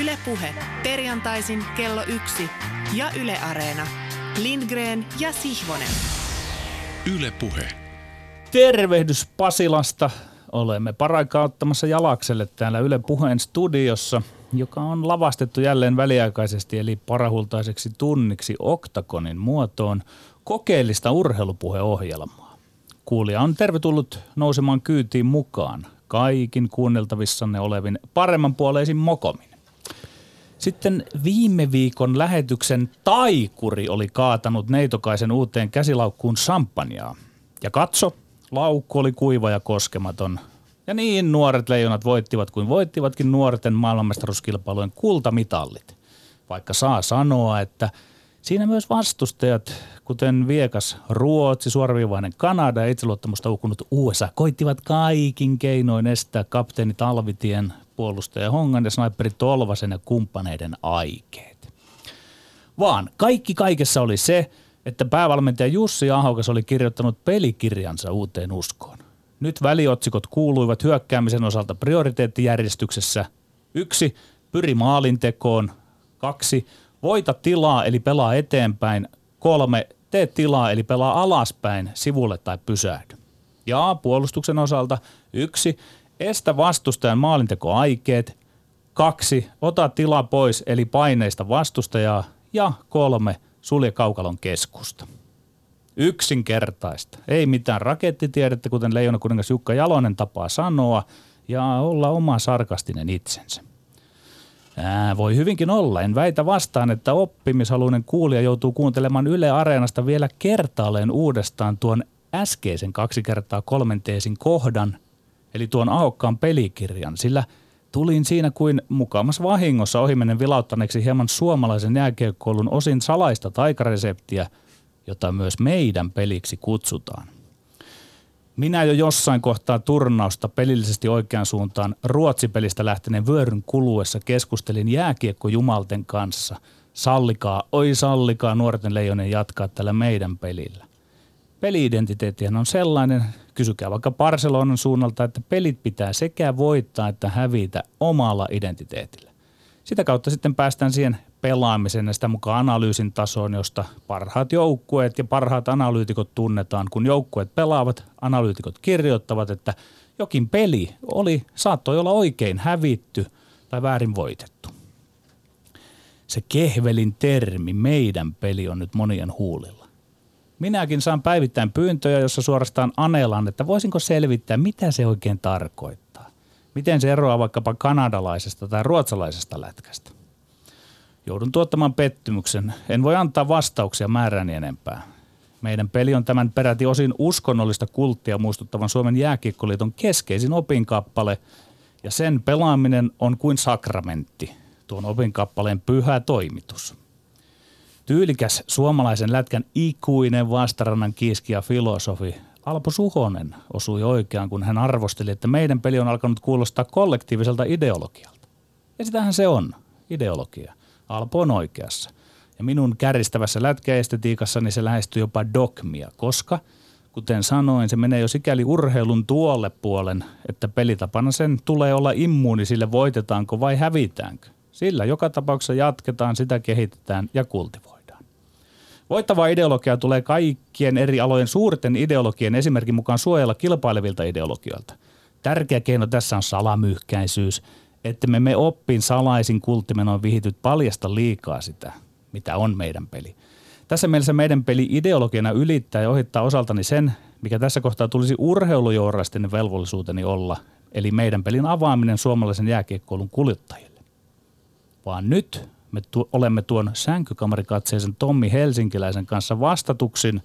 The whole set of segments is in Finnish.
Ylepuhe perjantaisin kello yksi ja Yle Areena. Lindgren ja Sihvonen. Ylepuhe. Tervehdys Pasilasta. Olemme paraikaa ottamassa jalakselle täällä Yle Puheen studiossa, joka on lavastettu jälleen väliaikaisesti eli parahultaiseksi tunniksi Oktakonin muotoon kokeellista urheilupuheohjelmaa. Kuulija on tervetullut nousemaan kyytiin mukaan kaikin kuunneltavissanne olevin paremmanpuoleisin mokomin. Sitten viime viikon lähetyksen taikuri oli kaatanut neitokaisen uuteen käsilaukkuun sampanjaa. Ja katso, laukku oli kuiva ja koskematon. Ja niin nuoret leijonat voittivat kuin voittivatkin nuorten maailmanmestaruuskilpailujen kultamitallit. Vaikka saa sanoa, että siinä myös vastustajat, kuten viekas Ruotsi, suoraviivainen Kanada ja itseluottamusta uhkunut USA, koittivat kaikin keinoin estää kapteeni Talvitien, puolustaja Hongan ja sniperi Tolvasen ja kumppaneiden aikeet. Vaan kaikki kaikessa oli se, että päävalmentaja Jussi Ahokas oli kirjoittanut pelikirjansa uuteen uskoon. Nyt väliotsikot kuuluivat hyökkäämisen osalta prioriteettijärjestyksessä. Yksi, pyri maalintekoon. Kaksi, voita tilaa eli pelaa eteenpäin. Kolme, tee tilaa eli pelaa alaspäin, sivulle tai pysähdy. Ja puolustuksen osalta yksi, estä vastustajan maalintekoaikeet. Kaksi, ota tila pois eli paineista vastustajaa. Ja kolme, sulje kaukalon keskusta. Yksinkertaista. Ei mitään rakettitiedettä, kuten Leijona kuningas Jukka Jalonen tapaa sanoa, ja olla oma sarkastinen itsensä. Ää, voi hyvinkin olla. En väitä vastaan, että oppimishaluinen kuulija joutuu kuuntelemaan Yle Areenasta vielä kertaalleen uudestaan tuon äskeisen kaksi kertaa kolmen teesin kohdan, eli tuon ahokkaan pelikirjan, sillä tulin siinä kuin mukamas vahingossa ohimennen vilauttaneeksi hieman suomalaisen jääkiekkoulun osin salaista taikareseptiä, jota myös meidän peliksi kutsutaan. Minä jo jossain kohtaa turnausta pelillisesti oikean suuntaan Ruotsipelistä lähteneen vyöryn kuluessa keskustelin jääkiekkojumalten kanssa. Sallikaa, oi sallikaa nuorten leijonen jatkaa tällä meidän pelillä. Peliidentiteettihän on sellainen, kysykää vaikka Barcelonan suunnalta, että pelit pitää sekä voittaa että hävitä omalla identiteetillä. Sitä kautta sitten päästään siihen pelaamiseen ja sitä mukaan analyysin tasoon, josta parhaat joukkueet ja parhaat analyytikot tunnetaan. Kun joukkueet pelaavat, analyytikot kirjoittavat, että jokin peli oli, saattoi olla oikein hävitty tai väärin voitettu. Se kehvelin termi, meidän peli on nyt monien huulilla. Minäkin saan päivittäin pyyntöjä, jossa suorastaan anelan, että voisinko selvittää, mitä se oikein tarkoittaa. Miten se eroaa vaikkapa kanadalaisesta tai ruotsalaisesta lätkästä. Joudun tuottamaan pettymyksen. En voi antaa vastauksia määräni enempää. Meidän peli on tämän peräti osin uskonnollista kulttia muistuttavan Suomen jääkiekkoliiton keskeisin opinkappale, ja sen pelaaminen on kuin sakramentti, tuon opinkappaleen pyhä toimitus. Tyylikäs suomalaisen lätkän ikuinen vastarannan kiiski ja filosofi Alpo Suhonen osui oikeaan, kun hän arvosteli, että meidän peli on alkanut kuulostaa kollektiiviselta ideologialta. Ja sitähän se on, ideologia. Alpo on oikeassa. Ja minun kärjistävässä lätkäestetiikassani se lähestyy jopa dogmia, koska kuten sanoin, se menee jo sikäli urheilun tuolle puolen, että pelitapana sen tulee olla immuuni sille voitetaanko vai hävitäänkö. Sillä joka tapauksessa jatketaan, sitä kehitetään ja kultivoidaan. Voittava ideologia tulee kaikkien eri alojen suurten ideologien esimerkin mukaan suojella kilpailevilta ideologioilta. Tärkeä keino tässä on salamyhkäisyys, että me me oppin salaisin kulttimenoin vihityt paljasta liikaa sitä, mitä on meidän peli. Tässä mielessä meidän peli ideologiana ylittää ja ohittaa osaltani sen, mikä tässä kohtaa tulisi urheilujouraisten velvollisuuteni olla, eli meidän pelin avaaminen suomalaisen jääkiekkoulun kuljettajille. Vaan nyt me tu- olemme tuon sänkykamarikatseisen Tommi Helsinkiläisen kanssa vastatuksin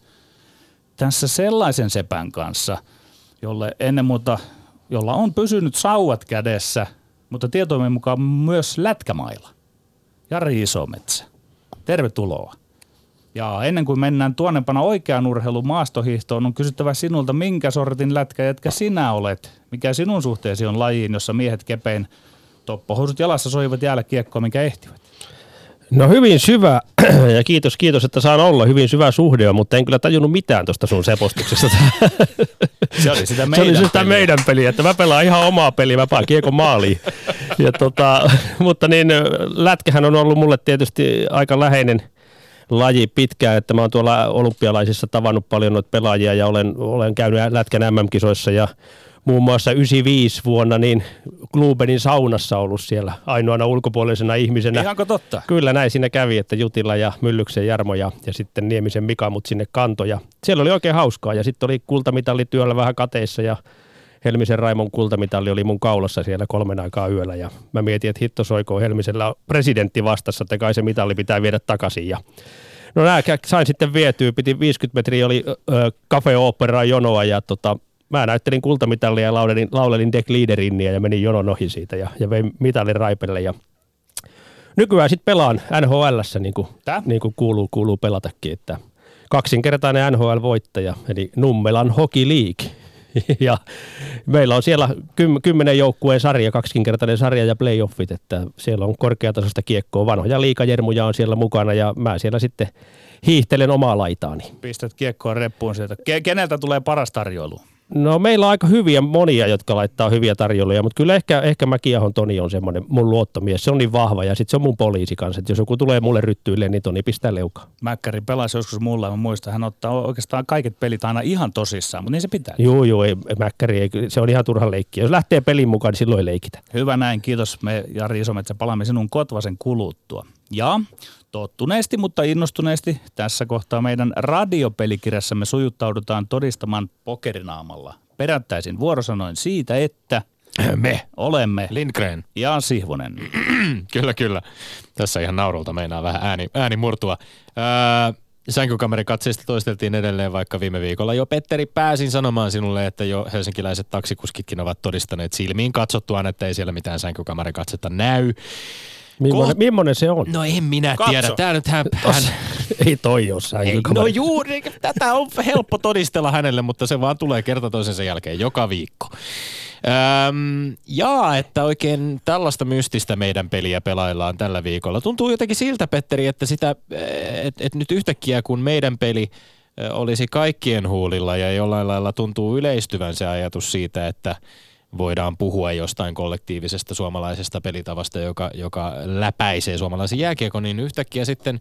tässä sellaisen sepän kanssa, jolle ennen muuta, jolla on pysynyt sauvat kädessä, mutta tietoimen mukaan myös lätkämailla. Jari Isometsä, tervetuloa. Ja ennen kuin mennään tuonnepana oikean urheilun maastohiihtoon, on kysyttävä sinulta, minkä sortin lätkäjätkä sinä olet? Mikä sinun suhteesi on lajiin, jossa miehet kepein toppohousut jalassa soivat jäällä kiekkoa, minkä ehtivät? No hyvin syvä, ja kiitos, kiitos, että saan olla. Hyvin syvä suhde mutta en kyllä tajunnut mitään tuosta sun sepostuksesta. Se oli sitä Se meidän oli sitä peliä. meidän peliä, että mä pelaan ihan omaa peliä, mä paan kiekon maaliin. ja tota, mutta niin, lätkähän on ollut mulle tietysti aika läheinen laji pitkään, että mä oon tuolla olympialaisissa tavannut paljon noita pelaajia ja olen, olen käynyt lätkän MM-kisoissa ja muun muassa 95 vuonna niin Klubenin saunassa ollut siellä ainoana ulkopuolisena ihmisenä. Ihanko totta? Kyllä näin siinä kävi, että Jutila ja Myllyksen Jarmo ja, ja sitten Niemisen Mika mut sinne kantoja. Siellä oli oikein hauskaa ja sitten oli kultamitalityöllä vähän kateissa ja Helmisen Raimon kultamitalli oli mun kaulassa siellä kolmen aikaa yöllä ja mä mietin, että hitto soikoo Helmisellä presidentti vastassa, että kai se mitalli pitää viedä takaisin ja No nää sain sitten vietyä, piti 50 metriä oli ö, Cafe Opera jonoa ja tota, mä näyttelin kultamitallia ja laulelin, laulelin Deck Leaderinnia ja menin jonon ohi siitä ja, ja vein mitalin raipelle ja nykyään sitten pelaan NHLssä niin kuin, niin kuin kuuluu, kuuluu pelatakin, että kaksinkertainen NHL-voittaja, eli Nummelan Hockey League. ja meillä on siellä kymmenen joukkueen sarja, kaksinkertainen sarja ja playoffit, että siellä on korkeatasoista kiekkoa. Vanhoja liikajermuja on siellä mukana ja mä siellä sitten hiihtelen omaa laitaani. Pistät kiekkoa reppuun sieltä. Keneltä tulee paras tarjoilu? No meillä on aika hyviä monia, jotka laittaa hyviä tarjouluja, mutta kyllä ehkä, ehkä Mäkiahon Toni on semmoinen mun luottomies. Se on niin vahva ja sitten se on mun poliisi kanssa, että jos joku tulee mulle ryttyille, niin Toni pistää leuka. Mäkkäri pelasi joskus mulle, mä muistan, hän ottaa oikeastaan kaiket pelit aina ihan tosissaan, mutta niin se pitää. Joo, joo, ei, Mäkkäri, ei, se on ihan turha leikki. Jos lähtee pelin mukaan, niin silloin ei leikitä. Hyvä näin, kiitos me Jari Isometsä, palaamme sinun kotvasen kuluttua. Ja tottuneesti, mutta innostuneesti tässä kohtaa meidän radiopelikirjassamme sujuttaudutaan todistamaan pokerinaamalla. Perättäisin vuorosanoin siitä, että me olemme Lindgren ja Sihvonen. kyllä, kyllä. Tässä ihan naurulta meinaa vähän ääni, ääni murtua. Öö, Sänkykamerikatseista toisteltiin edelleen, vaikka viime viikolla jo Petteri pääsin sanomaan sinulle, että jo helsinkiläiset taksikuskitkin ovat todistaneet silmiin katsottuaan, että ei siellä mitään sänkykamerikatsetta näy. Millainen, Ko- millainen se on? No en minä Katso. tiedä. Tää nyt hän, hän... Ei toi jossain. Ei, no juuri, tätä on helppo todistella hänelle, mutta se vaan tulee kerta toisensa jälkeen joka viikko. Öm, jaa, että oikein tällaista mystistä meidän peliä pelaillaan tällä viikolla. Tuntuu jotenkin siltä, Petteri, että sitä, et, et nyt yhtäkkiä kun meidän peli olisi kaikkien huulilla ja jollain lailla tuntuu yleistyvän se ajatus siitä, että – voidaan puhua jostain kollektiivisesta suomalaisesta pelitavasta, joka, joka läpäisee suomalaisen jääkiekon, niin yhtäkkiä sitten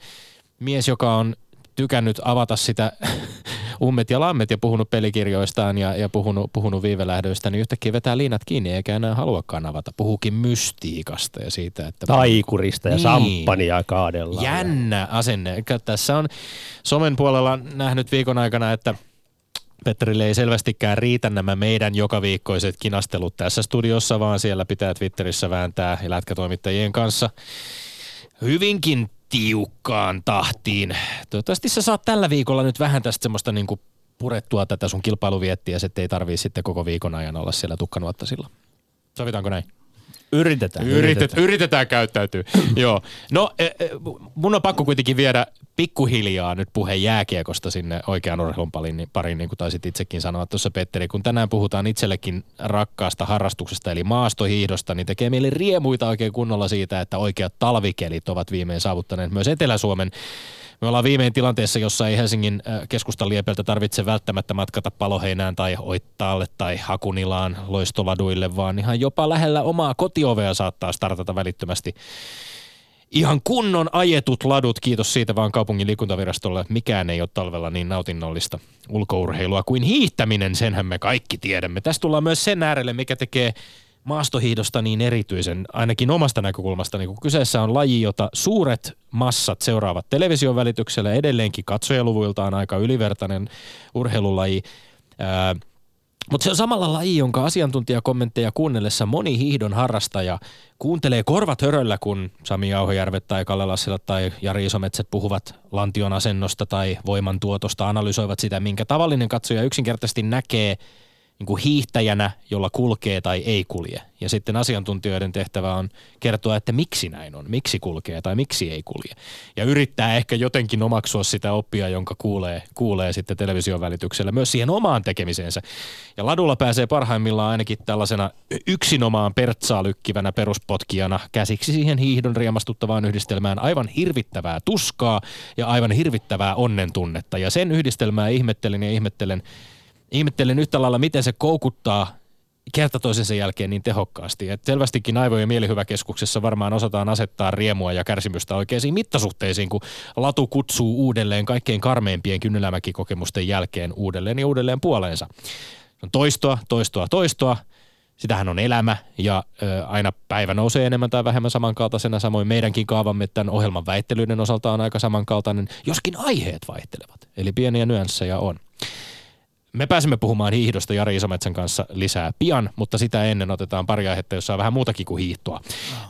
mies, joka on tykännyt avata sitä ummet ja lammet ja puhunut pelikirjoistaan ja, ja puhunut, puhunut viivelähdöistä, niin yhtäkkiä vetää liinat kiinni eikä enää haluakaan avata. Puhuukin mystiikasta ja siitä, että... Taikurista ja niin, samppania kaadellaan. Jännä asenne. Tässä on somen puolella nähnyt viikon aikana, että – Petterille ei selvästikään riitä nämä meidän jokaviikkoiset kinastelut tässä studiossa, vaan siellä pitää Twitterissä vääntää lätkätoimittajien kanssa hyvinkin tiukkaan tahtiin. Toivottavasti sä saat tällä viikolla nyt vähän tästä semmoista niin kuin purettua tätä sun kilpailuviettiä, että ei tarvii sitten koko viikon ajan olla siellä tukkanuottasilla. Sovitaanko näin? Yritetään. Yritetään, yritetään, käyttäytyä. Joo. No, e, e, mun on pakko kuitenkin viedä pikkuhiljaa nyt puheen jääkiekosta sinne oikean urheilun pariin, niin, pariin, niin kuin taisit itsekin sanoa tuossa Petteri. Kun tänään puhutaan itsellekin rakkaasta harrastuksesta eli maastohiihdosta, niin tekee mieli riemuita oikein kunnolla siitä, että oikeat talvikelit ovat viimein saavuttaneet myös Etelä-Suomen me ollaan viimein tilanteessa, jossa ei Helsingin äh, keskustan liepeltä tarvitse välttämättä matkata Paloheinään tai Oittaalle tai Hakunilaan loistoladuille, vaan ihan jopa lähellä omaa kotiovea saattaa startata välittömästi ihan kunnon ajetut ladut, kiitos siitä vaan kaupungin liikuntavirastolle. Mikään ei ole talvella niin nautinnollista ulkourheilua kuin hiihtäminen, senhän me kaikki tiedämme. Tästä tullaan myös sen äärelle, mikä tekee maastohiihdosta niin erityisen, ainakin omasta näkökulmasta, niin kun kyseessä on laji, jota suuret massat seuraavat television välityksellä, edelleenkin katsojaluvuiltaan aika ylivertainen urheilulaji. Ää, mutta se on samalla laji, jonka asiantuntijakommentteja kuunnellessa moni hiihdon harrastaja kuuntelee korvat höröllä, kun Sami Jauhojärvet tai Kalle Lassila tai Jari Isometsät puhuvat lantion asennosta tai voimantuotosta, analysoivat sitä, minkä tavallinen katsoja yksinkertaisesti näkee – niin kuin hiihtäjänä, jolla kulkee tai ei kulje. Ja sitten asiantuntijoiden tehtävä on kertoa, että miksi näin on, miksi kulkee tai miksi ei kulje. Ja yrittää ehkä jotenkin omaksua sitä oppia, jonka kuulee, kuulee sitten television välityksellä myös siihen omaan tekemiseensä. Ja ladulla pääsee parhaimmillaan ainakin tällaisena yksinomaan pertsaa lykkivänä peruspotkijana käsiksi siihen hiihdon riemastuttavaan yhdistelmään aivan hirvittävää tuskaa ja aivan hirvittävää onnen tunnetta. Ja sen yhdistelmää ihmettelen ja ihmettelen – ihmettelen yhtä lailla, miten se koukuttaa kerta toisensa jälkeen niin tehokkaasti. Et selvästikin aivo- ja mielihyväkeskuksessa varmaan osataan asettaa riemua ja kärsimystä oikeisiin mittasuhteisiin, kun latu kutsuu uudelleen kaikkein karmeimpien kynnylämäkikokemusten jälkeen uudelleen ja uudelleen puoleensa. On toistoa, toistoa, toistoa. Sitähän on elämä ja ö, aina päivä nousee enemmän tai vähemmän samankaltaisena. Samoin meidänkin kaavamme tämän ohjelman väittelyiden osalta on aika samankaltainen, joskin aiheet vaihtelevat. Eli pieniä nyansseja on. Me pääsemme puhumaan hiihdosta Jari Isometsän kanssa lisää pian, mutta sitä ennen otetaan pari aihetta, jossa on vähän muutakin kuin hiihtoa.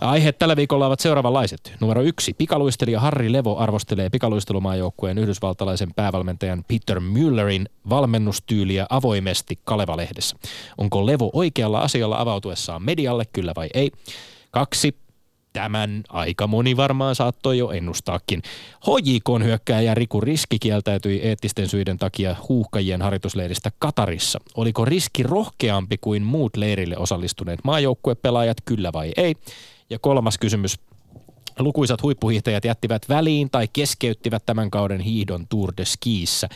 Aiheet tällä viikolla ovat seuraavanlaiset. Numero yksi. Pikaluistelija Harri Levo arvostelee pikaluistelumaajoukkueen yhdysvaltalaisen päävalmentajan Peter Müllerin valmennustyyliä avoimesti Kaleva-lehdessä. Onko Levo oikealla asialla avautuessaan medialle, kyllä vai ei? Kaksi. Tämän aika moni varmaan saattoi jo ennustaakin. HJKn hyökkääjä Riku Riski kieltäytyi eettisten syiden takia huuhkajien harjoitusleiristä Katarissa. Oliko riski rohkeampi kuin muut leirille osallistuneet maajoukkuepelaajat, kyllä vai ei? Ja kolmas kysymys. Lukuisat huippuhiihtäjät jättivät väliin tai keskeyttivät tämän kauden hiihdon Tour de Skiissä.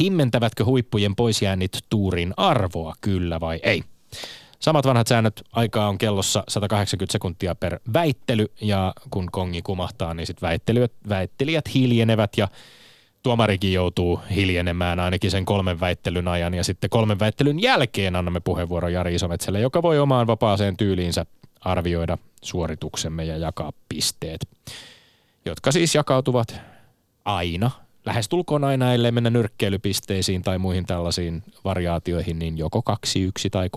Himmentävätkö huippujen poisjäännit tuurin arvoa, kyllä vai ei? Samat vanhat säännöt, aikaa on kellossa 180 sekuntia per väittely ja kun kongi kumahtaa, niin sitten väittelijät, väittelijät hiljenevät ja tuomarikin joutuu hiljenemään ainakin sen kolmen väittelyn ajan ja sitten kolmen väittelyn jälkeen annamme puheenvuoron Jari Isometsälle, joka voi omaan vapaaseen tyyliinsä arvioida suorituksemme ja jakaa pisteet, jotka siis jakautuvat aina lähestulkoon aina, ellei mennä nyrkkeilypisteisiin tai muihin tällaisiin variaatioihin, niin joko 2-1 tai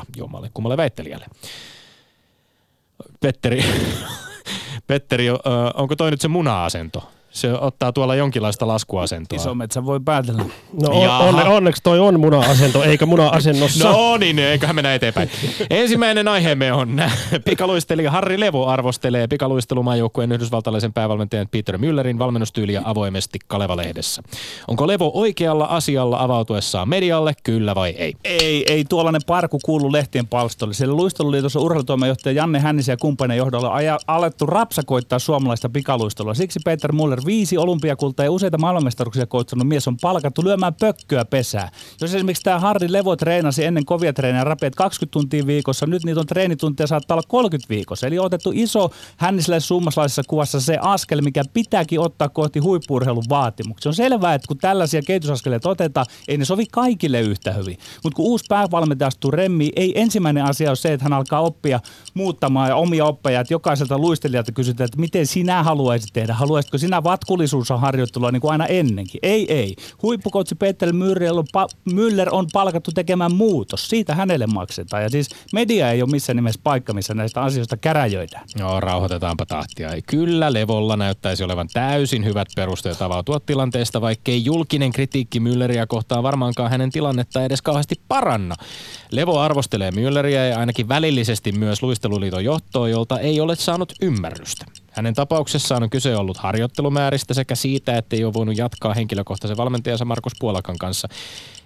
3-0 jommalle kummalle väittelijälle. Petteri, Petteri, onko toi nyt se muna-asento? Se ottaa tuolla jonkinlaista laskuasentoa. Iso metsä voi päätellä. No on, onne, onneksi toi on muna-asento, eikä muna-asennossa. No niin, eiköhän mennä eteenpäin. Ensimmäinen aiheemme on pikaluistelija Harri Levo arvostelee pikaluistelumaajoukkueen yhdysvaltalaisen päävalmentajan Peter Müllerin valmennustyyliä avoimesti Kaleva-lehdessä. Onko Levo oikealla asialla avautuessaan medialle, kyllä vai ei? Ei, ei tuollainen parku kuulu lehtien palstolle. Siellä Luisteluliitossa urheilutoimenjohtaja Janne Hännisen ja kumppanien johdolla aja, alettu rapsakoittaa suomalaista pikaluistelua. Siksi Peter Muller viisi olympiakultaa ja useita maailmanmestaruuksia koittanut mies on palkattu lyömään pökköä pesää. Jos esimerkiksi tämä Harri Levo treenasi ennen kovia treenejä rapeet 20 tuntia viikossa, nyt niitä on treenituntia saattaa olla 30 viikossa. Eli on otettu iso hänniselle summaslaisessa kuvassa se askel, mikä pitääkin ottaa kohti huippuurheilun vaatimuksia. On selvää, että kun tällaisia kehitysaskeleita otetaan, ei ne sovi kaikille yhtä hyvin. Mutta kun uusi päävalmentaja astuu remmiin, ei ensimmäinen asia ole se, että hän alkaa oppia muuttamaan ja omia oppeja. Että jokaiselta luistelijalta kysytään, että miten sinä haluaisit tehdä. Haluaisitko sinä vatkullisuusharjoittelua niin kuin aina ennenkin? Ei, ei. Huippukoutsi Peter Müller on, pa- Müller on palkattu tekemään muutos. Siitä hänelle maksetaan. Ja siis media ei ole missään nimessä paikka, missä näistä asioista käräjöidään. Joo, rauhoitetaanpa tahtia. Kyllä Levolla näyttäisi olevan täysin hyvät perusteet avautua tilanteesta, vaikkei julkinen kritiikki Mülleriä kohtaan varmaankaan hänen tilannetta edes kauheasti paranna. Levo arvostelee Mülleriä ja ainakin välillisesti myös Luisteluliiton johtoa, jolta ei ole saanut ymmärrystä. Hänen tapauksessaan on kyse ollut harjoittelumääristä sekä siitä, että ei ole voinut jatkaa henkilökohtaisen valmentajansa Markus Puolakan kanssa.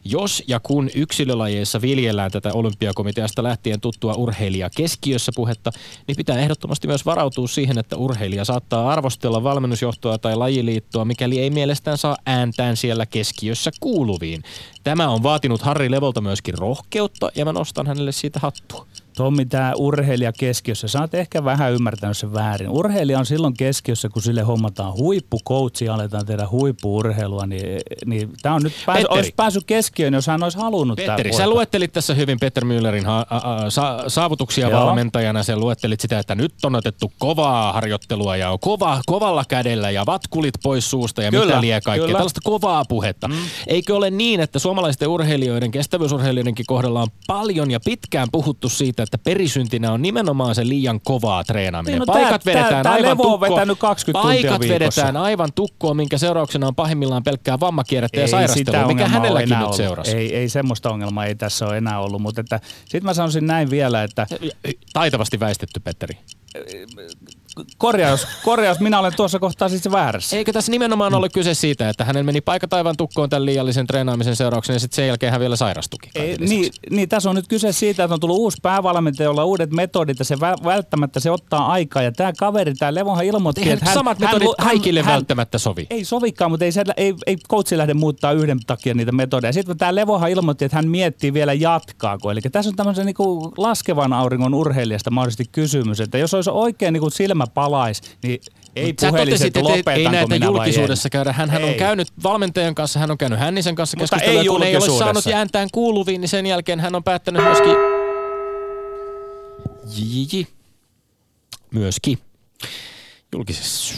Jos ja kun yksilölajeissa viljellään tätä olympiakomiteasta lähtien tuttua urheilija keskiössä puhetta, niin pitää ehdottomasti myös varautua siihen, että urheilija saattaa arvostella valmennusjohtoa tai lajiliittoa, mikäli ei mielestään saa ääntään siellä keskiössä kuuluviin. Tämä on vaatinut Harri Levolta myöskin rohkeutta ja mä nostan hänelle siitä hattua. Tommi, tämä urheilija keskiössä. Sä oot ehkä vähän ymmärtänyt sen väärin. Urheilija on silloin keskiössä, kun sille hommataan huippukoutsi ja aletaan tehdä huippuurheilua. Niin, niin tämä on nyt pääs, olisi päässyt keskiöön, jos hän olisi halunnut Petteri, sä luettelit tässä hyvin Peter Müllerin ha- a- a- sa- saavutuksia Joo. valmentajana. Sä luettelit sitä, että nyt on otettu kovaa harjoittelua ja on kova, kovalla kädellä ja vatkulit pois suusta ja Kyllä, mitä liian kaikkea. kyllä. Tällaista kovaa puhetta. Mm. Eikö ole niin, että suomalaisten urheilijoiden, kestävyysurheilijoidenkin kohdalla on paljon ja pitkään puhuttu siitä, että perisyntinä on nimenomaan se liian kovaa treenaaminen. Niin, no Paikat tää- vedetään tää- aivan tukkoon. vetänyt 20 tuntia Paikat viikossa. vedetään aivan tukkoon, minkä seurauksena on pahimmillaan pelkkää vammakierrettä ja Ei sitä sairastelua, mikä hänelläkin nyt ollut. seurasi. Ei, ei semmoista ongelmaa ei tässä ole enää ollut, mutta että, sitten mä sanoisin näin vielä, että Taitavasti väistetty, Petteri. Korjaus, korjaus, minä olen tuossa kohtaa siis väärässä. Eikö tässä nimenomaan ole kyse siitä, että hänen meni paikka taivaan tukkoon tämän liiallisen treenaamisen seurauksena ja sitten sen jälkeen hän vielä sairastukin? Ei, niin, niin, tässä on nyt kyse siitä, että on tullut uusi päävalmentaja, jolla uudet metodit ja se vä- välttämättä se ottaa aikaa. Ja tämä kaveri, tämä Levohan ilmoitti, Eihän että hän, samat hän, metodit hän, kaikille hän, välttämättä sovi. Ei sovikaan, mutta ei, se, ei, ei coachi lähde muuttaa yhden takia niitä metodeja. Sitten tämä Levohan ilmoitti, että hän miettii vielä jatkaako. Eli tässä on tämmöisen niin laskevan auringon urheilijasta mahdollisesti kysymys, että jos olisi oikein niin kuin silmä palais, niin ei Sä puheliset totesit, että ei, ei näitä julkisuudessa en. käydä. Hän, hän on käynyt valmentajan kanssa, hän on käynyt Hännisen kanssa Mutta keskustelua. ei kun ei ole saanut julkisuudessa. ääntään kuuluviin, niin sen jälkeen hän on päättänyt myöskin... Jiji. Myöskin. Julkisessa.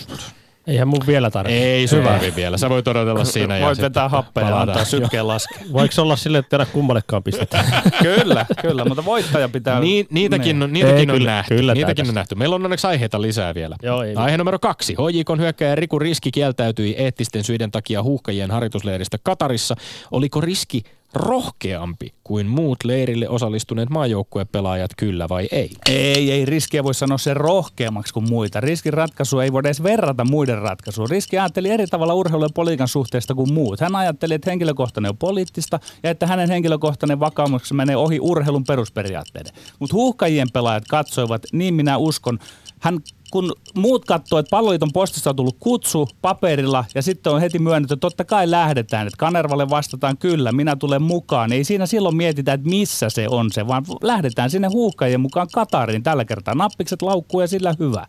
Eihän mun vielä tarvitse. Ei sun tarvi vielä. Sä voit odotella siinä. ja Voit vetää happea ja antaa sykkeen laskea. Voiko olla sille, että tehdä kummallekaan pistettä? kyllä, kyllä, mutta voittaja pitää... Niin, niitäkin, on, niitäkin Ei, on kyllä- nähty. kyllä niitäkin on nähty. Meillä on onneksi aiheita lisää vielä. Joo, ei Aihe numero kaksi. HJKn hyökkäjä Riku Riski kieltäytyi eettisten syiden takia huuhkajien harjoitusleiristä Katarissa. Oliko riski rohkeampi kuin muut leirille osallistuneet maajoukkuepelaajat, kyllä vai ei? Ei, ei riskiä voi sanoa se rohkeammaksi kuin muita. Riskin ratkaisu ei voida edes verrata muiden ratkaisuun. Riski ajatteli eri tavalla urheilu- ja politiikan suhteesta kuin muut. Hän ajatteli, että henkilökohtainen on poliittista ja että hänen henkilökohtainen vakaumuksensa menee ohi urheilun perusperiaatteiden. Mutta huuhkajien pelaajat katsoivat, niin minä uskon, hän kun muut katsoo, että palloliiton postista on tullut kutsu paperilla ja sitten on heti myönnetty, että totta kai lähdetään, että Kanervalle vastataan kyllä, minä tulen mukaan. Ei siinä silloin mietitä, että missä se on se, vaan lähdetään sinne huuhkajien mukaan Katariin. Tällä kertaa nappikset laukkuu ja sillä hyvä.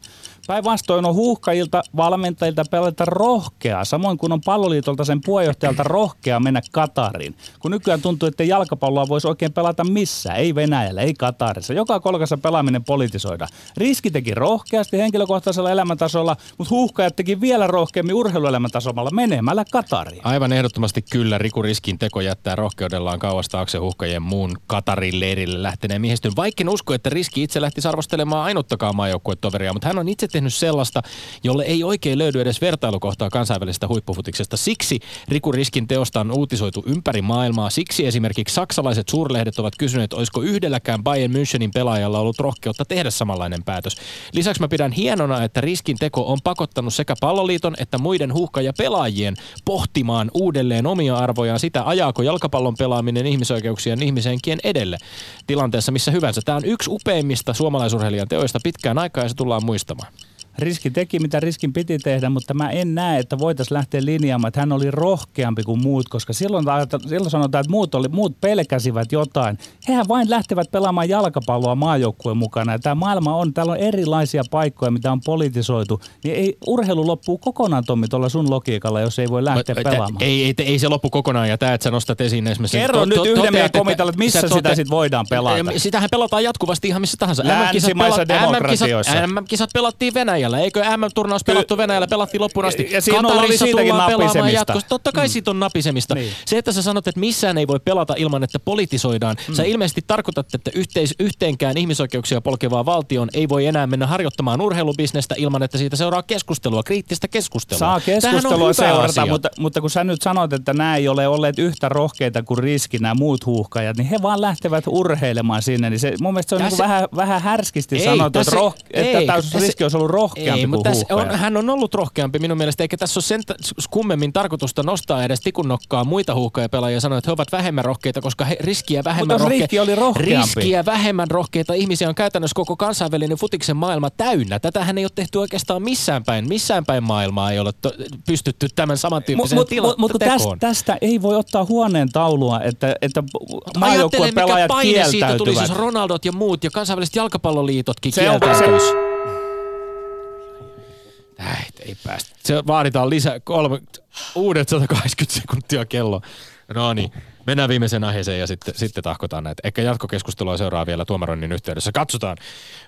Päinvastoin on huuhkajilta, valmentajilta pelata rohkeaa, samoin kuin on palloliitolta sen puheenjohtajalta rohkea mennä Katariin. Kun nykyään tuntuu, että jalkapalloa voisi oikein pelata missään, ei Venäjällä, ei Katarissa. Joka kolkassa pelaaminen politisoida. Riski teki rohkeasti henkilökohtaisella elämäntasolla, mutta huuhkajat teki vielä rohkeammin urheiluelämäntasolla menemällä Katariin. Aivan ehdottomasti kyllä Riku Riskin teko jättää rohkeudellaan kauas taakse huhkajien muun Katarin leirille lähteneen miehistön. Vaikka usko, että Riski itse lähti arvostelemaan ainuttakaan maajoukkuetoveria, mutta hän on itse tehnyt sellaista, jolle ei oikein löydy edes vertailukohtaa kansainvälisestä huippufutiksesta. Siksi Riku Riskin teosta on uutisoitu ympäri maailmaa. Siksi esimerkiksi saksalaiset suurlehdet ovat kysyneet, olisiko yhdelläkään Bayern Münchenin pelaajalla ollut rohkeutta tehdä samanlainen päätös. Lisäksi mä pidän hienona, että Riskin teko on pakottanut sekä palloliiton että muiden huuhka- ja pelaajien pohtimaan uudelleen omia arvojaan sitä, ajaako jalkapallon pelaaminen ihmisoikeuksien ihmisenkien edelle tilanteessa missä hyvänsä. Tämä on yksi upeimmista suomalaisurheilijan teoista pitkään aikaa ja se tullaan muistamaan. Riski teki, mitä riskin piti tehdä, mutta mä en näe, että voitaisiin lähteä linjaamaan, että hän oli rohkeampi kuin muut, koska silloin, silloin sanotaan, että muut, oli, muut pelkäsivät jotain. Hehän vain lähtevät pelaamaan jalkapalloa maajoukkueen mukana. Ja tämä maailma on, täällä on erilaisia paikkoja, mitä on politisoitu. Niin ei urheilu loppuu kokonaan, Tommi, tuolla sun logiikalla, jos ei voi lähteä pelaamaan. Ei, ei, ei, se loppu kokonaan ja tämä, että sä nostat esiin esimerkiksi... Kerro nyt yhden miehen komitealle, että missä sä sitä sit voidaan pelata. Sitähän pelataan jatkuvasti ihan missä tahansa. Länsimaissa MM-kisat, pelat-. MM-kisat, MM-kisat pelattiin Venäjällä. Eikö MM-turnaus pelattu Venäjällä? Pelattiin loppuun asti. Ja siinä oli siitäkin napisemista. jatkossa. Totta kai siitä on napisemista. Niin. Se, että sä sanot, että missään ei voi pelata ilman, että politisoidaan. Sä ilmeisesti tarkoitat, että yhteis, yhteenkään ihmisoikeuksia polkevaa valtion ei voi enää mennä harjoittamaan urheilubisnestä ilman, että siitä seuraa keskustelua, kriittistä keskustelua. Saa keskustelua seurata, asia. mutta, mutta kun sä nyt sanot, että nämä ei ole olleet yhtä rohkeita kuin riski, nämä muut huuhkajat, niin he vaan lähtevät urheilemaan sinne. Niin se, mun mielestä se on Tässä- niin vähän, vähän härskisti Ei, sanottu, että, tässä- roh, että ei, tämä tässä- riski olisi ollut rohkeampi Ei, kuin mutta tässä on, hän on ollut rohkeampi minun mielestä, eikä tässä ole sen t- kummemmin tarkoitusta nostaa edes tikunnokkaa muita huuhkajapelaajia ja sanoa, että he ovat vähemmän rohkeita, koska he riskiä vähemmän rohkeita. Riski oli rohkeampi. Riskiä vähemmän rohkeita ihmisiä on käytännössä koko kansainvälinen futiksen maailma täynnä. Tätähän ei ole tehty oikeastaan missään päin. Missään päin maailmaa ei ole to, pystytty tämän samantyyppiseen Mutta tila- mut, mut, tästä, tästä ei voi ottaa huoneen taulua, että, että maajoukkueen mikä pelaajat paine siitä tulisi, jos Ronaldot ja muut ja kansainväliset jalkapalloliitotkin Se on- kieltäytyisi. Äh, ei päästä. Se vaaditaan lisää kolme, uudet 180 sekuntia kello. No niin, mennään viimeiseen aiheeseen ja sitten, sitten tahkotaan näitä. Ehkä jatkokeskustelua seuraa vielä tuomaroinnin yhteydessä. Katsotaan.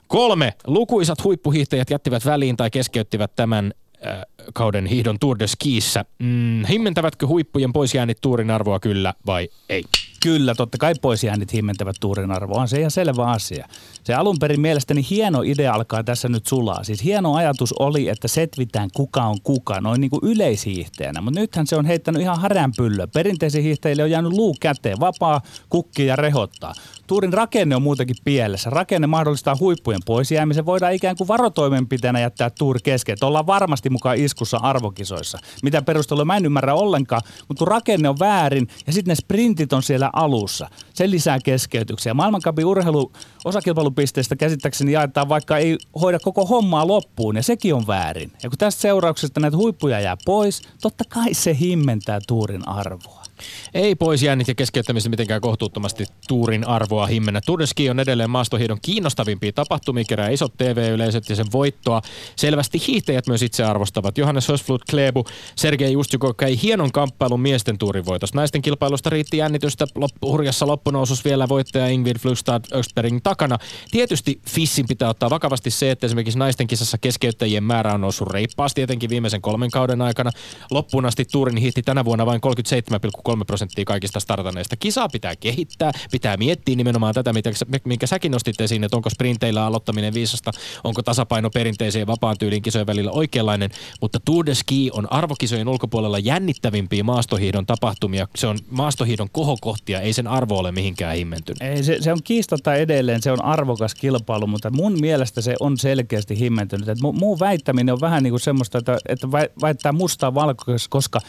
Kolme. Lukuisat huippuhiihtäjät jättivät väliin tai keskeyttivät tämän äh, kauden hiihdon Tour de Skiissä. Mm, himmentävätkö huippujen poisjäännit tuurin arvoa kyllä vai ei? Kyllä, totta kai poisjäännit himmentävät tuurin arvoa, on se ihan selvä asia. Se alun perin mielestäni hieno idea alkaa tässä nyt sulaa. Siis hieno ajatus oli, että setvitään kuka on kuka, noin niin kuin yleishiihteenä. Mutta nythän se on heittänyt ihan häränpyllöä. Perinteisiin hiihtäjille on jäänyt luu käteen, vapaa kukki ja rehottaa. Tuurin rakenne on muutenkin pielessä. Rakenne mahdollistaa huippujen poisjäämisen. Voidaan ikään kuin varotoimenpiteenä jättää tuuri kesken. Että ollaan varmasti mukaan iskussa arvokisoissa. Mitä perustelua mä en ymmärrä ollenkaan, mutta kun rakenne on väärin ja sitten ne sprintit on siellä alussa. Se lisää keskeytyksiä. Maailmankapin urheilu osakilpailupisteistä käsittääkseni jaetaan vaikka ei hoida koko hommaa loppuun ja sekin on väärin. Ja kun tästä seurauksesta näitä huippuja jää pois, totta kai se himmentää tuurin arvoa. Ei pois jännit ja keskeyttämistä mitenkään kohtuuttomasti tuurin arvoa himmennä. Turdeski on edelleen maastohiidon kiinnostavimpia tapahtumia, kerää isot TV-yleisöt ja sen voittoa. Selvästi hiihtäjät myös itse arvostavat. Johannes Hösflut Klebu, Sergei Ustjukov käy hienon kamppailun miesten tuurin voitosta. Naisten kilpailusta riitti jännitystä loppu, hurjassa loppunousussa vielä voittaja Ingrid Flugstad Östbergin takana. Tietysti Fissin pitää ottaa vakavasti se, että esimerkiksi naisten kisassa keskeyttäjien määrä on noussut reippaasti etenkin viimeisen kolmen kauden aikana. Loppuun asti tuurin hiihti tänä vuonna vain 37,3 prosenttia kaikista startaneista. Kisaa pitää kehittää, pitää miettiä nimenomaan tätä, mitä, minkä säkin nostit esiin, että onko sprinteillä aloittaminen viisasta, onko tasapaino perinteiseen vapaan tyylin kisojen välillä oikeanlainen, mutta Tour de Ski on arvokisojen ulkopuolella jännittävimpiä maastohiidon tapahtumia. Se on maastohiidon kohokohtia, ei sen arvo ole mihinkään himmentynyt. Ei, se, se on kiistatta edelleen, se on arvokas kilpailu, mutta mun mielestä se on selkeästi himmentynyt. Et mu, muu väittäminen on vähän niin kuin semmoista, että, että väittää mustaa valkoiseksi, koska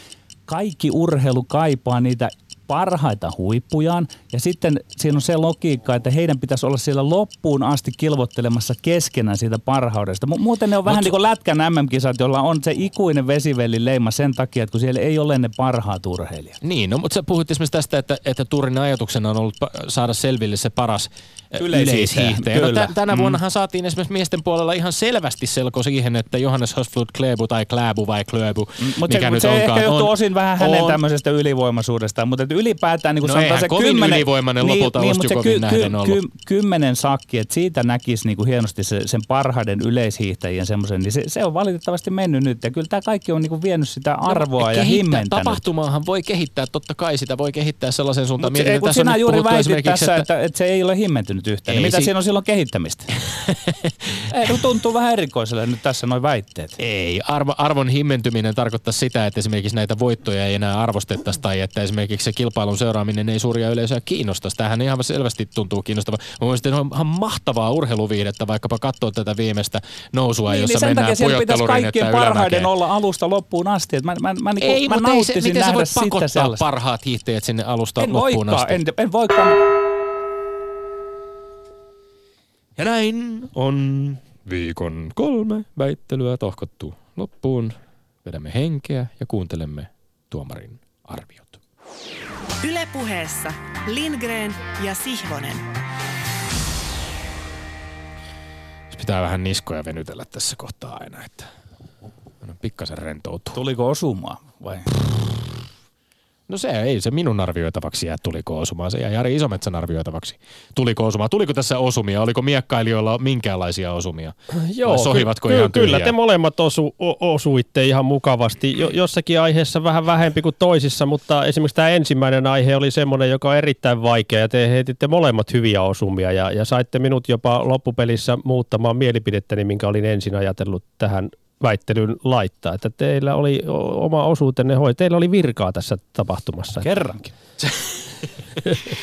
kaikki urheilu kaipaa niitä parhaita huippujaan. Ja sitten siinä on se logiikka, että heidän pitäisi olla siellä loppuun asti kilvottelemassa keskenään siitä parhaudesta. Muuten ne on Mut... vähän niin kuin lätkän MM-kisat, jolla on se ikuinen vesivellin leima sen takia, että kun siellä ei ole ne parhaat urheilijat. Niin, no, mutta sä puhuit esimerkiksi tästä, että, että Turin ajatuksena on ollut saada selville se paras yleishiihtäjä. No, t- tänä mm. vuonnahan saatiin esimerkiksi miesten puolella ihan selvästi selko siihen, että Johannes Hosflut Klebu tai Kläbu vai Klöbu, mm, mikä se, nyt se onkaan. ehkä johtuu on, osin vähän hänen on, tämmöisestä ylivoimaisuudestaan, mutta ylipäätään niin kuin no sanotaan se kovin kymmenen, ylivoimainen niin, lopulta niin, mutta se ky, ollut. Ky, kymmenen sakki, että siitä näkisi niin kuin hienosti se, sen parhaiden yleishiihtäjien semmoisen, niin se, se, on valitettavasti mennyt nyt. Ja kyllä tämä kaikki on niin kuin vienyt sitä no, arvoa no, ja himmentänyt. Tapahtumaahan voi kehittää, totta kai sitä voi kehittää sellaisen suuntaan. Mutta Mietin, kun sinä juuri väitit tässä, että, että, se ei ole himmentynyt yhtään. Niin mitä siinä on silloin kehittämistä? ei, tuntuu vähän erikoiselle nyt tässä noin väitteet. Ei, arvo, arvon himmentyminen tarkoittaa sitä, että esimerkiksi näitä voittoja ei enää arvostettaisi tai että esimerkiksi se kilpailun seuraaminen ei suuria yleisöä kiinnosta. Tähän ihan selvästi tuntuu kiinnostavaa. Mä mielestäni on ihan mahtavaa urheiluviihdettä vaikkapa katsoa tätä viimeistä nousua, niin, jossa niin mennään pujottelurin, kaikkien parhaiden olla alusta loppuun asti. Et mä, mä, mä, niinku, ei, mä mutta ei se, miten sä voit pakottaa sellaista. parhaat hiihtäjät sinne alusta en loppuun voikaan, asti? En, en voikaan. Ja näin on viikon kolme väittelyä tohkottu loppuun. Vedämme henkeä ja kuuntelemme tuomarin arviot. Ylepuheessa Lindgren ja Sihvonen. Pitää vähän niskoja venytellä tässä kohtaa aina, että pikkasen rentoutuu. Tuliko osumaan vai? No se ei se minun arvioitavaksi jää, tuliko osumaan. Se jää Jari Isometsän arvioitavaksi. Tuliko osumaan? Tuliko tässä osumia? Oliko miekkailijoilla minkäänlaisia osumia? Joo, Vai sohivatko ky- ihan ky- Kyllä te molemmat osu, o- osuitte ihan mukavasti. Jo, jossakin aiheessa vähän vähempi kuin toisissa, mutta esimerkiksi tämä ensimmäinen aihe oli semmoinen, joka on erittäin vaikea. Ja te heititte molemmat hyviä osumia ja, ja saitte minut jopa loppupelissä muuttamaan mielipidettäni, minkä olin ensin ajatellut tähän väittelyn laittaa, että teillä oli oma osuutenne hoi. Teillä oli virkaa tässä tapahtumassa. Kerrankin.